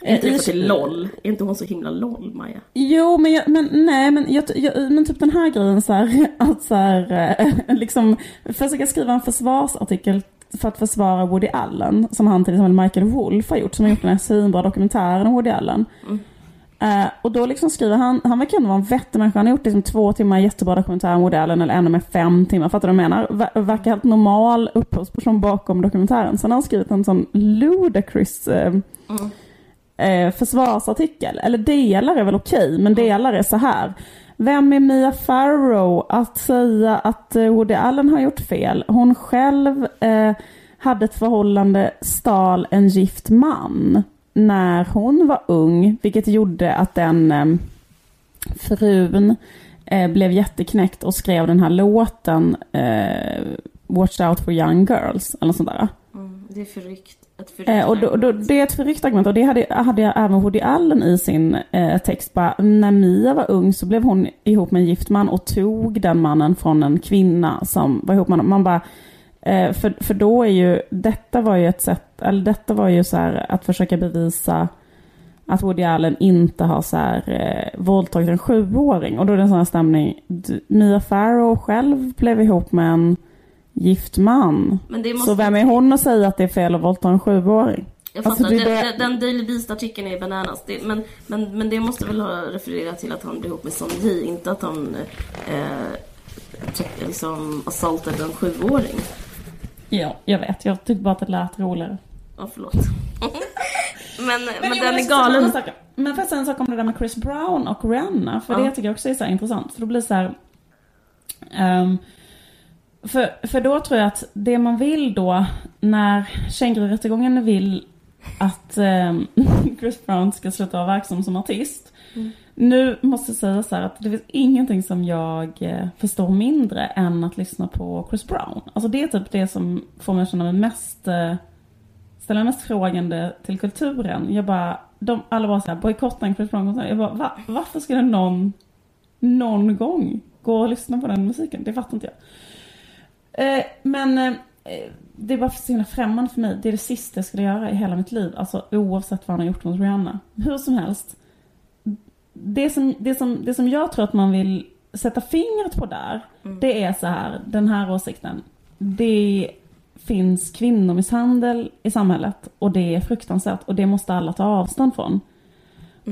är inte eh, det för till LOL? Är inte hon så himla LOL, Maja? Jo, men, jag, men nej, men, jag, jag, men typ den här grejen så här, att så här, eh, liksom försöka skriva en försvarsartikel för att försvara Woody Allen, som han till exempel Michael Wolff har gjort, som har gjort den här svinbra dokumentären om Woody Allen. Eh, och då liksom skriver han, han verkar ändå vara en vettig människa, han har gjort liksom två timmar jättebra dokumentär om Woody Allen, eller ännu med fem timmar, fattar du vad jag menar? Ver, verkar helt normal upphovsperson bakom dokumentären. Sen har han skrivit en sån ludicrous eh, eh, försvarsartikel. Eller delar är väl okej, men delar är så här. Vem är Mia Farrow att säga att eh, Woody Allen har gjort fel? Hon själv eh, hade ett förhållande, stal en gift man när hon var ung, vilket gjorde att den eh, frun eh, blev jätteknäckt och skrev den här låten eh, Watch out for young girls, eller sånt där. Mm, det är förryckt. Eh, och då, då, det är ett förryckt argument och det hade, hade jag även Woody Allen i sin eh, text. Bara, när Mia var ung så blev hon ihop med en gift man och tog den mannen från en kvinna som var ihop med honom. Man bara, eh, för, för då är ju, detta var ju ett sätt, eller detta var ju så här att försöka bevisa att Woody Allen inte har så här, eh, våldtagit en sjuåring. Och då är det en sån här stämning. Mia Farrow själv blev ihop med en gift man. Men det måste... Så vem är hon att säga att det är fel att våldta en sjuåring? Jag Alltså, fattar, det är den, det- den, den Daily Beast-artikeln är bananas. Det, men, men, men det måste väl ha refererat till att han blev ihop med Son Ji, inte att han eh, träff- liksom assaultade en sjuåring. Ja, jag vet. Jag tyckte bara att det lät roligare. Ja, förlåt. men men, jo, den är galen. Men får jag säga en sak om det där med Chris Brown och Rihanna? För Ja. det tycker jag också är så intressant. För då blir det så här... ehm, för, för då tror jag att det man vill då, när kängururättegången vill att eh, Chris Brown ska sluta vara verksam som artist. Nu måste jag säga så här att det finns ingenting som jag eh, förstår mindre än att lyssna på Chris Brown. Alltså det är typ det som får mig att känna mig mest, eh, ställa mest frågande till kulturen. Jag bara, de, alla bara såhär, bojkotta en Chris Brown-konsert. Jag bara, va, varför skulle någon, någon gång gå och lyssna på den musiken? Det fattar inte jag. Eh, men eh, det är bara så himla främmande för mig. Det är det sista jag skulle göra i hela mitt liv. Alltså oavsett vad han har gjort mot Rihanna. Hur som helst. Det som, det som, det som jag tror att man vill sätta fingret på där. Det är så här, den här åsikten. Det finns kvinnomisshandel i samhället. Och det är fruktansvärt. Och det måste alla ta avstånd från.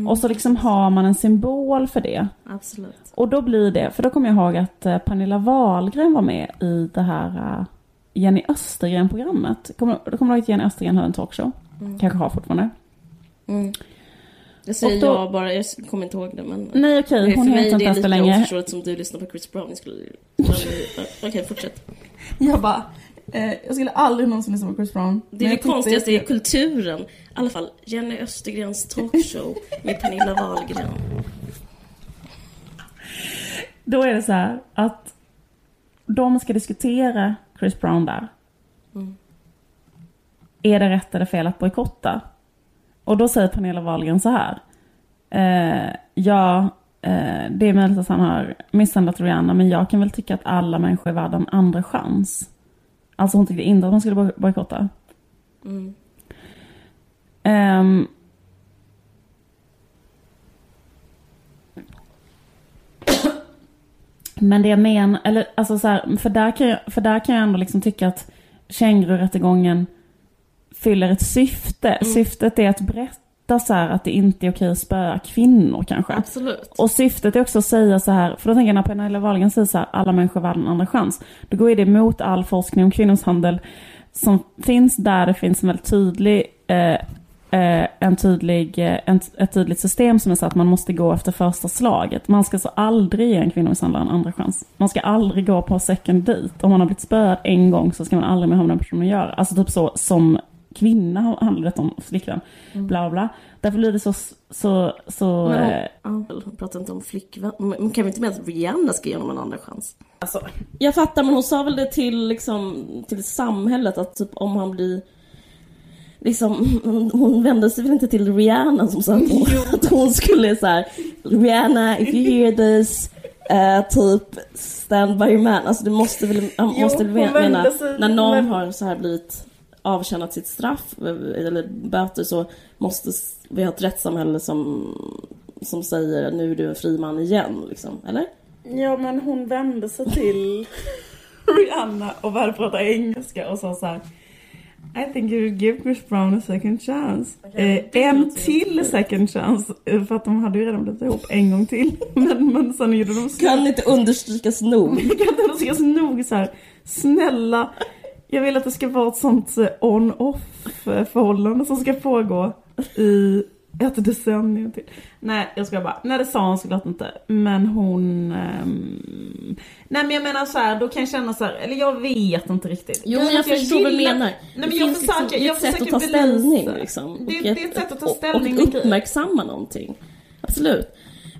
Och så liksom har man en symbol för det. Absolut. Och då blir det, för då kommer jag ihåg att eh, Pernilla Wahlgren var med i det här eh, Jenny Östergren-programmet. Kommer, du kommer ihåg att Jenny Östergren hade en talkshow? Kanske har fortfarande. Mm. Jag säger då- ja bara, jag kommer inte ihåg det men... Nej okej, Det är hon för mig heter inte det är ens det lika längre. oförståeligt som du lyssnar på Chris Brown. Jag skulle... Okej, fortsätt. Jag bara, eh, jag skulle aldrig någonsin lyssna på Chris Brown. Det är det konstigaste i kulturen. I alla fall, Jenny Östergrens talkshow med Pernilla Wahlgren. Då är det så här att de ska diskutera Chris Brown där. Mm. Är det rätt eller fel att bojkotta? Och då säger Pernilla Wahlgren så här. Eh, ja, eh, det är möjligt att han har misshandlat Rihanna, men jag kan väl tycka att alla människor är värda en andra chans. Alltså hon tyckte inte att man skulle boj- bojkotta. Mm. Ehm. Men det jag menar, eller alltså så här, för där kan jag, för där kan jag ändå liksom tycka att kängururättegången fyller ett syfte. Syftet är att berätta så här att det inte är okej att spöa kvinnor kanske. Absolut. Och syftet är också att säga så här, för då tänker jag när Pernilla Wahlgren säger så här, alla människor värda en andra chans. Då går det emot all forskning om kvinnomisshandel som finns där det finns en väldigt tydlig, eh, eh, en tydlig, eh, en, ett tydligt system som är så att man måste gå efter första slaget. Man ska så aldrig ge en kvinnomisshandlare en andra chans. Man ska aldrig gå på second date. Om man har blivit spöad en gång så ska man aldrig mer ha med den personen att göra. Alltså typ så som kvinna handlar det om flickvän. Bla bla bla. Därför blir det så, så, så Men hon, ja, hon pratar inte om flickvän. Men kan vi inte med att Rihanna ska ge honom en andra chans? Alltså, Jag fattar, men hon sa väl det till, liksom, till samhället att typ om han blir... Liksom, hon- vände sig väl inte till Rihanna som sa att hon, att hon skulle så här. Rihanna, if you hear this, eh, typ stand by your man. Alltså du måste väl, Jo, måste väl mena, när någon har så här blivit avtjänat sitt straff eh, eller böter så måste vi ha ett rättssamhälle som, som säger nu är du en fri man igen, liksom. Eller? Ja men hon vände sig till Rihanna och började prata engelska och sa så här. I think you would give Chris Brown a second chance. Eh, en till second chance. eh, För att de hade ju redan blivit ihop en gång till. Men, men sen gjorde de slut. Kan inte understrykas nog. kan inte understrykas nog så här. Snälla. Jag vill att det ska vara ett sånt eh, on-off eh, förhållande som ska pågå i ett decennium till. Nej, jag ska bara. Nej, det sa hon såklart inte. Men hon... ehm, Nej, men jag menar så här, då kan jag känna så här, eller jag vet inte riktigt. Jo, men jag att förstår vad du menar. Nej, men det jag finns försöker, liksom, jag ett sätt att ta belysa. ställning liksom. Det, Och det är ett sätt att ta och- ställning. Och, men- uppmärksamma någonting. Absolut.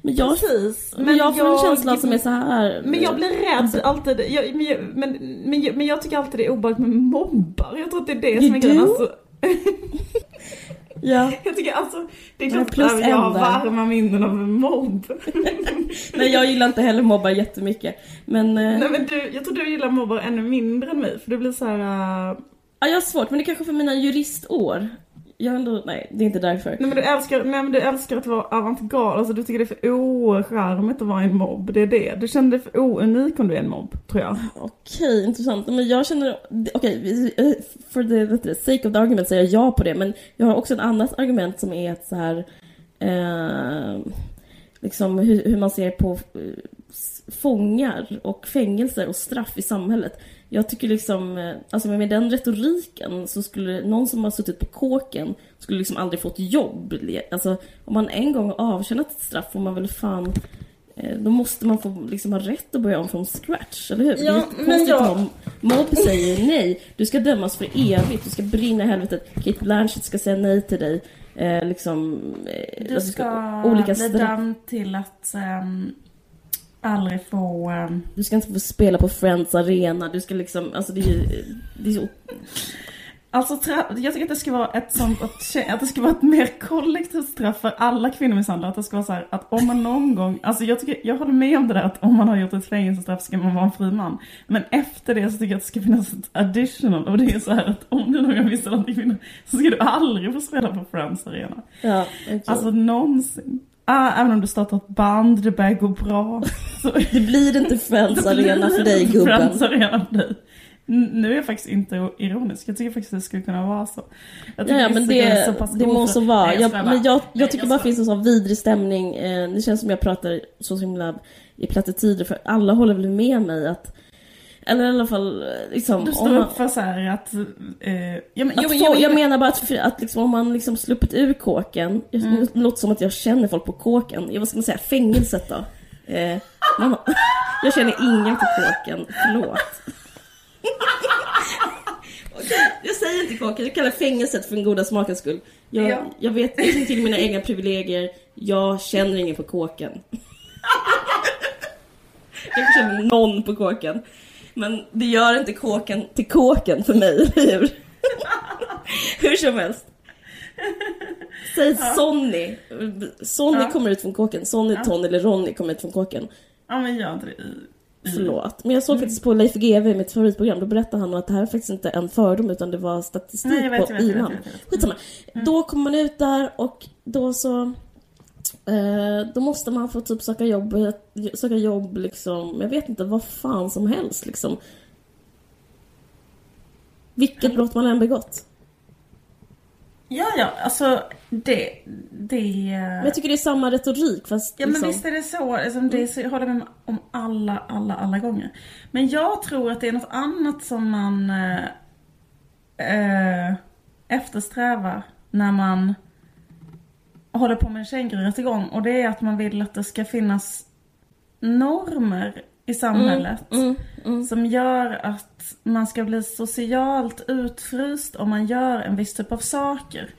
Men jag, Precis. men jag får en känsla som är så här. Men jag blir rädd Alltså- alltid. Jag, men, men, men, men jag tycker alltid det är obehagligt med mobbar. Jag tror att det är det som är grejen. Alltså, Ja. jag tycker alltså, det är klart att jag har varma minnen av en mobb. Nej, jag gillar inte heller mobbar jättemycket. Men, eh, Nej men du, jag tror du gillar mobbar ännu mindre än mig. För det blir så här. äh, ja, jag har svårt. Men det är kanske för mina juristår. Jag ändå, nej, det är inte därför. Nej men du älskar, nej, men du älskar att vara avantgarde. Alltså du tycker det är för ocharmigt att vara en mobb. Det är det. Du känner dig för ounik om du är en mobb, tror jag. Okej, intressant. Men jag känner, okej, eh, for the, sake of the argument säger jag ja på det. Men jag har också ett annat argument som är att så här, eh, liksom hur, hur man ser på eh, fångar och fängelser och straff i samhället. Jag tycker liksom, eh, alltså med den retoriken så skulle någon som har suttit på kåken skulle liksom aldrig fått jobb. Alltså om man en gång avtjänat ett straff får man väl fan eh, då måste man få liksom ha rätt att börja om från scratch, eller hur? Ja, det är men jag- om Mobb säger nej, du ska dömas för evigt, du ska brinna i helvetet, Kate Blanchett ska säga nej till dig. Eh, liksom, eh, Du alltså, ska olika bli dömd till att ehm, aldrig få... ehm, Du ska inte få spela på Friends Arena, du ska liksom, alltså det är ju, det är så Alltså jag tycker att det ska vara ett sånt, att, det ska vara ett mer kollektivt straff för alla kvinnomisshandlare. Att det ska vara så här att om man någon gång, alltså jag tycker, jag håller med om det där att om man har gjort ett fängelsestraff ska man vara en fri man. Men efter det så tycker jag att det ska finnas ett additional och det är så här att om du någon gång misshandlat en kvinna så ska du aldrig få spela på Friends Arena. Ja. Alltså någonsin. Ah, även om du startar ett band, det börjar gå bra. Så det blir inte Friends Arena för dig gubben. Friends Arena för dig. N- Nu är jag faktiskt inte ironisk. Jag tycker faktiskt att det skulle kunna vara så. Jag Ja, men är det, så pass det må så vara. Jag, men jag, jag Nej, tycker bara skojar. finns en sån vidrig stämning. Eh, Det känns som jag pratar så himla i plattityder för alla håller väl med mig att eller i alla fall liksom, Du står man, upp för så att... Eh, ja, men, att jo, få, jo, men- jag menar bara att, att liksom, om man liksom sluppit ur kåken, jag, Mm. det låter som att jag känner folk på kåken, jag, vad ska man säga, fängelset då? Eh, man, jag känner ingen på kåken, förlåt. Jag säger inte kåken, jag kallar fängelset för den goda smakens skull. Jag, Ja. jag vet inte till mina egna privilegier, jag känner ingen på kåken. jag känner någon på kåken. Men det gör inte kåken till kåken för mig, eller hur? Hur som helst. Säg Sonny. Sonny Ja. kommer ut från kåken. Sonny, Tony eller Ronny kommer ut från kåken. Ja men gör inte det i... i Förlåt. Men jag såg faktiskt på Leif GW, mitt favoritprogram, då berättade han att det här är faktiskt inte en fördom utan det var statistik Nej, jag vet, på jag vet, jag vet, innan. jag vet, jag vet. Skitsamma. Då kommer man ut där och då så... Eh, då måste man få typ söka jobb, söka jobb liksom, jag vet inte, vad fan som helst liksom. Vilket brott man än begått. Ja, ja, alltså det... det Men jag tycker det är samma retorik fast Ja men liksom, visst är det så, liksom, det är så, jag håller med om alla, alla, alla gånger. Men jag tror att det är något annat som man eh, eh, eftersträvar när man håller på med en kängururättegång. Och det är att man vill att det ska finnas normer i samhället. mm, mm. Som gör att man ska bli socialt utfryst om man gör en viss typ av saker.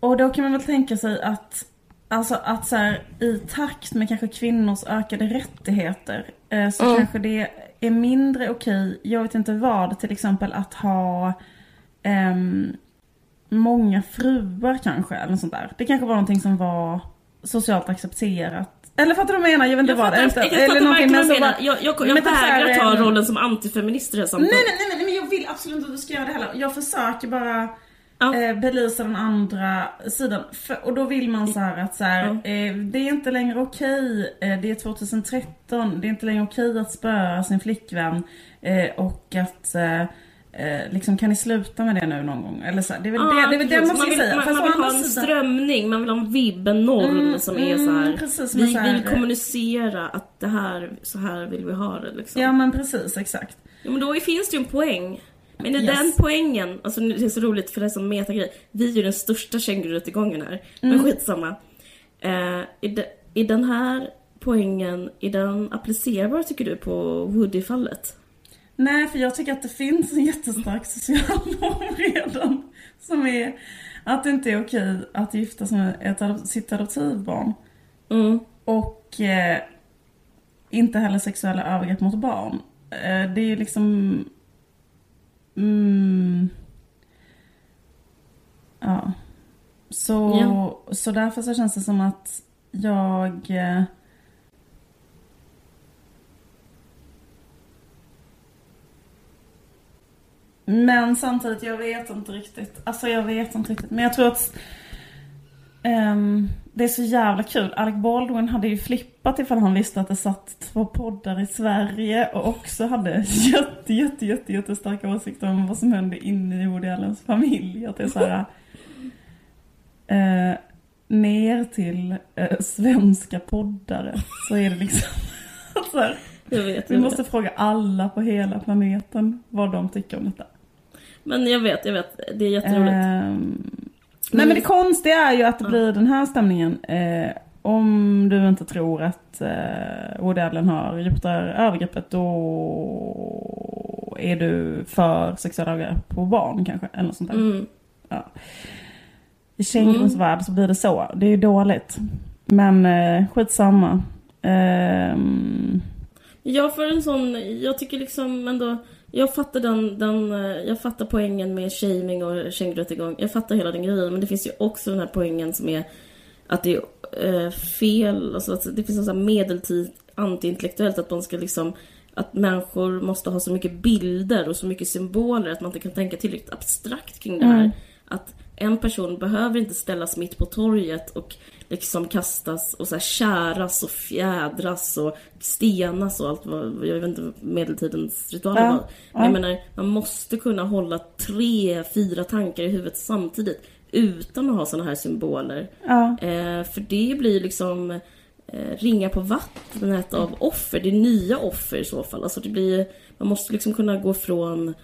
Och då kan man väl tänka sig att Alltså att så här, i takt med kanske kvinnors ökade rättigheter eh, så Mm. kanske det är mindre okej, jag vet inte vad, till exempel att ha ehm, många fruar kanske eller sånt där. Det kanske var någonting som var socialt accepterat. Eller fattar du vad jag menar? Jag vet inte Jag vad. fattar, Eller, jag fattar eller någonting, men så bara- Jag, jag, jag, vägrar ta ehm, rollen som antifeminist i det här Nej, samtalet. nej, nej, nej, men jag vill absolut inte att du ska göra det heller. Jag försöker bara Ja. eh, belysa den andra sidan. För, och då vill man så här att så här, eh, det är inte längre okej, eh, det är 2013, det är inte längre okej att spöa sin flickvän eh, och att eh, eh, liksom kan ni sluta med det nu någon gång? Eller så det är väl det, det, är väl det man ska vill, säga. Man, Fast man vill ha en sidan- strömning, man vill ha en vibb, en norm Mm, som är mm, så här. precis, vi så här- vill kommunicera att det här, så här vill vi ha det liksom. Ja men precis, exakt. Ja, men då finns det ju en poäng. Men är Yes. den poängen, alltså det är så roligt för det är som metagrej. Vi är ju den största kängururättegången här. Mm. Men skitsamma. Eh, är, de, är den här poängen, är den applicerbar tycker du på Woody-fallet? Nej, för jag tycker att det finns en jättestark social norm redan. Som är att det inte är okej att gifta sig med ett sitt adoptivbarn. Mm. Och eh, inte heller sexuella övergrepp mot barn. Eh, det är liksom... Mm, ja. Så, Ja. så därför så känns det som att jag... Eh, Men samtidigt, jag vet inte riktigt. Alltså jag vet inte riktigt. Men jag tror att ehm, det är så jävla kul. Alec Baldwin hade ju flippat ifall han visste att det satt två poddar i Sverige och också hade jätte, jätte, jätte, jättestarka åsikter om vad som hände inne i Woody Allens familj. Att det är så här... Eh, ner till eh, svenska poddare så är det liksom... så här, Jag vet, vi jag måste vet. fråga alla på hela planeten vad de tycker om detta. Men jag vet, jag vet. Det är jätteroligt. Ehm, nej men det konstiga är ju att det blir den här stämningen. Eh, om du inte tror att eh, Woody Allen har gjort det här övergreppet då är du för sexuella övergrepp på barn kanske. Eller något sånt där. Mm. Ja. I kängurons värld så blir det så. Det är ju dåligt. Men eh, skitsamma. Ehm, Jag för en sån, jag tycker liksom ändå, jag fattar den, den eh, jag fattar poängen med shaming och kängururättegång. Jag fattar hela den grejen, men det finns ju också den här poängen som är att det är eh, fel, alltså det finns något sånt här medeltid antiintellektuellt att man ska liksom att människor måste ha så mycket bilder och så mycket symboler att man inte kan tänka tillräckligt abstrakt kring det här. Mm. Att en person behöver inte ställas mitt på torget och liksom kastas och så här käras och fjädras och stenas och allt vad, jag vet inte medeltidens ritualer Ja, var. Men ja. jag menar, man måste kunna hålla tre, fyra tankar i huvudet samtidigt utan att ha såna här symboler. ja. Eh, för det blir liksom eh, ringa på vattnet av offer. Det är nya offer i så fall. Alltså det blir, man måste liksom kunna gå från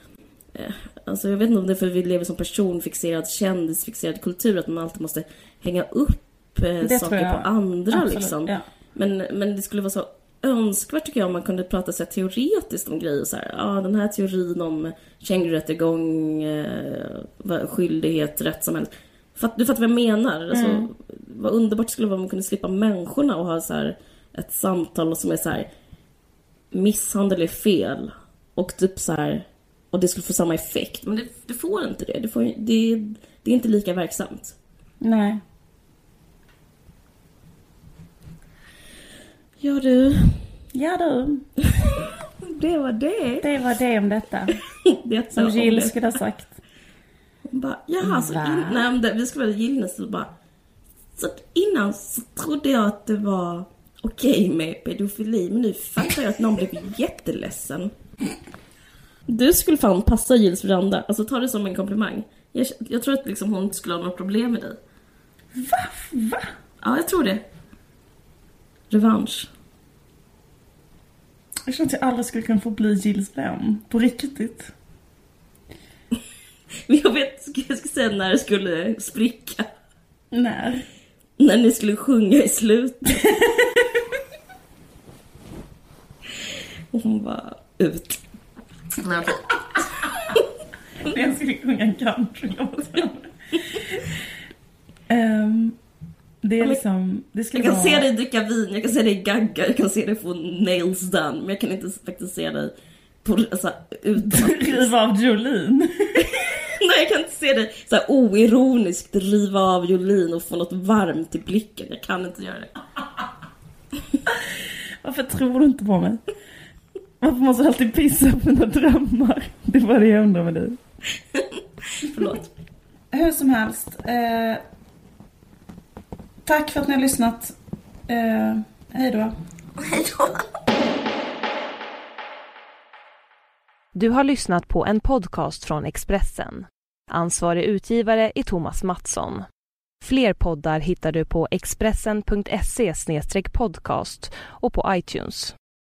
eh, Alltså jag vet inte om det är för att vi lever som personfixerad, kändisfixerad kultur att man alltid måste hänga upp eh, Det saker på andra Absolut, liksom. ja. Men, men det skulle vara så önskvärt tycker jag om man kunde prata så här teoretiskt om grejer så här. Ja, den här teorin om kängururättegång, eh, skyldighet, rättssamhälle. Fatt, du fattar vad jag menar? Alltså, Mm. Vad underbart det skulle vara om man kunde slippa människorna och ha så här ett samtal som är så här misshandel är fel och typ så här och det skulle få samma effekt. Men det, det får inte det. Det, får, det. det är inte lika verksamt. Nej. Ja du, Ja du, det var det. det var det om detta. det Som om Jill det. skulle ha sagt. Hon bara, ja Va? in, nej, men det, vi skulle vara Gillnes och bara, så innan så trodde jag att det var okej med pedofili, men nu fattar jag att någon blev jätteledsen. Du skulle fan passa Gills veranda, alltså ta det som en komplimang. Jag, jag tror att liksom hon inte skulle ha något problem med dig. Va? Va? Ja, jag tror det. Revansch. Jag känner att jag aldrig skulle kunna få bli Jills vän. På riktigt. Men jag vet, jag ska säga när det skulle spricka. När? När ni skulle sjunga i slutet. Och hon bara, ut. Nej, okej. När jag skulle sjunga en countrylåt. um, det är liksom, det skulle Jag kan vara... se dig dricka vin, jag kan se dig gagga, jag kan se dig få nails done. Men jag kan inte faktiskt se dig på, alltså, ut. Riva av Jolene. Nej, jag kan inte se dig så här oironiskt riva av Jolin och få något varmt i blicken. Jag kan inte göra det. Varför tror du inte på mig? Varför måste du alltid pissa på mina drömmar? Det var det jag undrar med dig. Förlåt. Hur som helst. Eh, tack för att ni har lyssnat. Eh, hej då. Du har lyssnat på en podcast från Expressen. Ansvarig utgivare är Thomas Mattsson. Fler poddar hittar du på expressen.se podcast och på iTunes.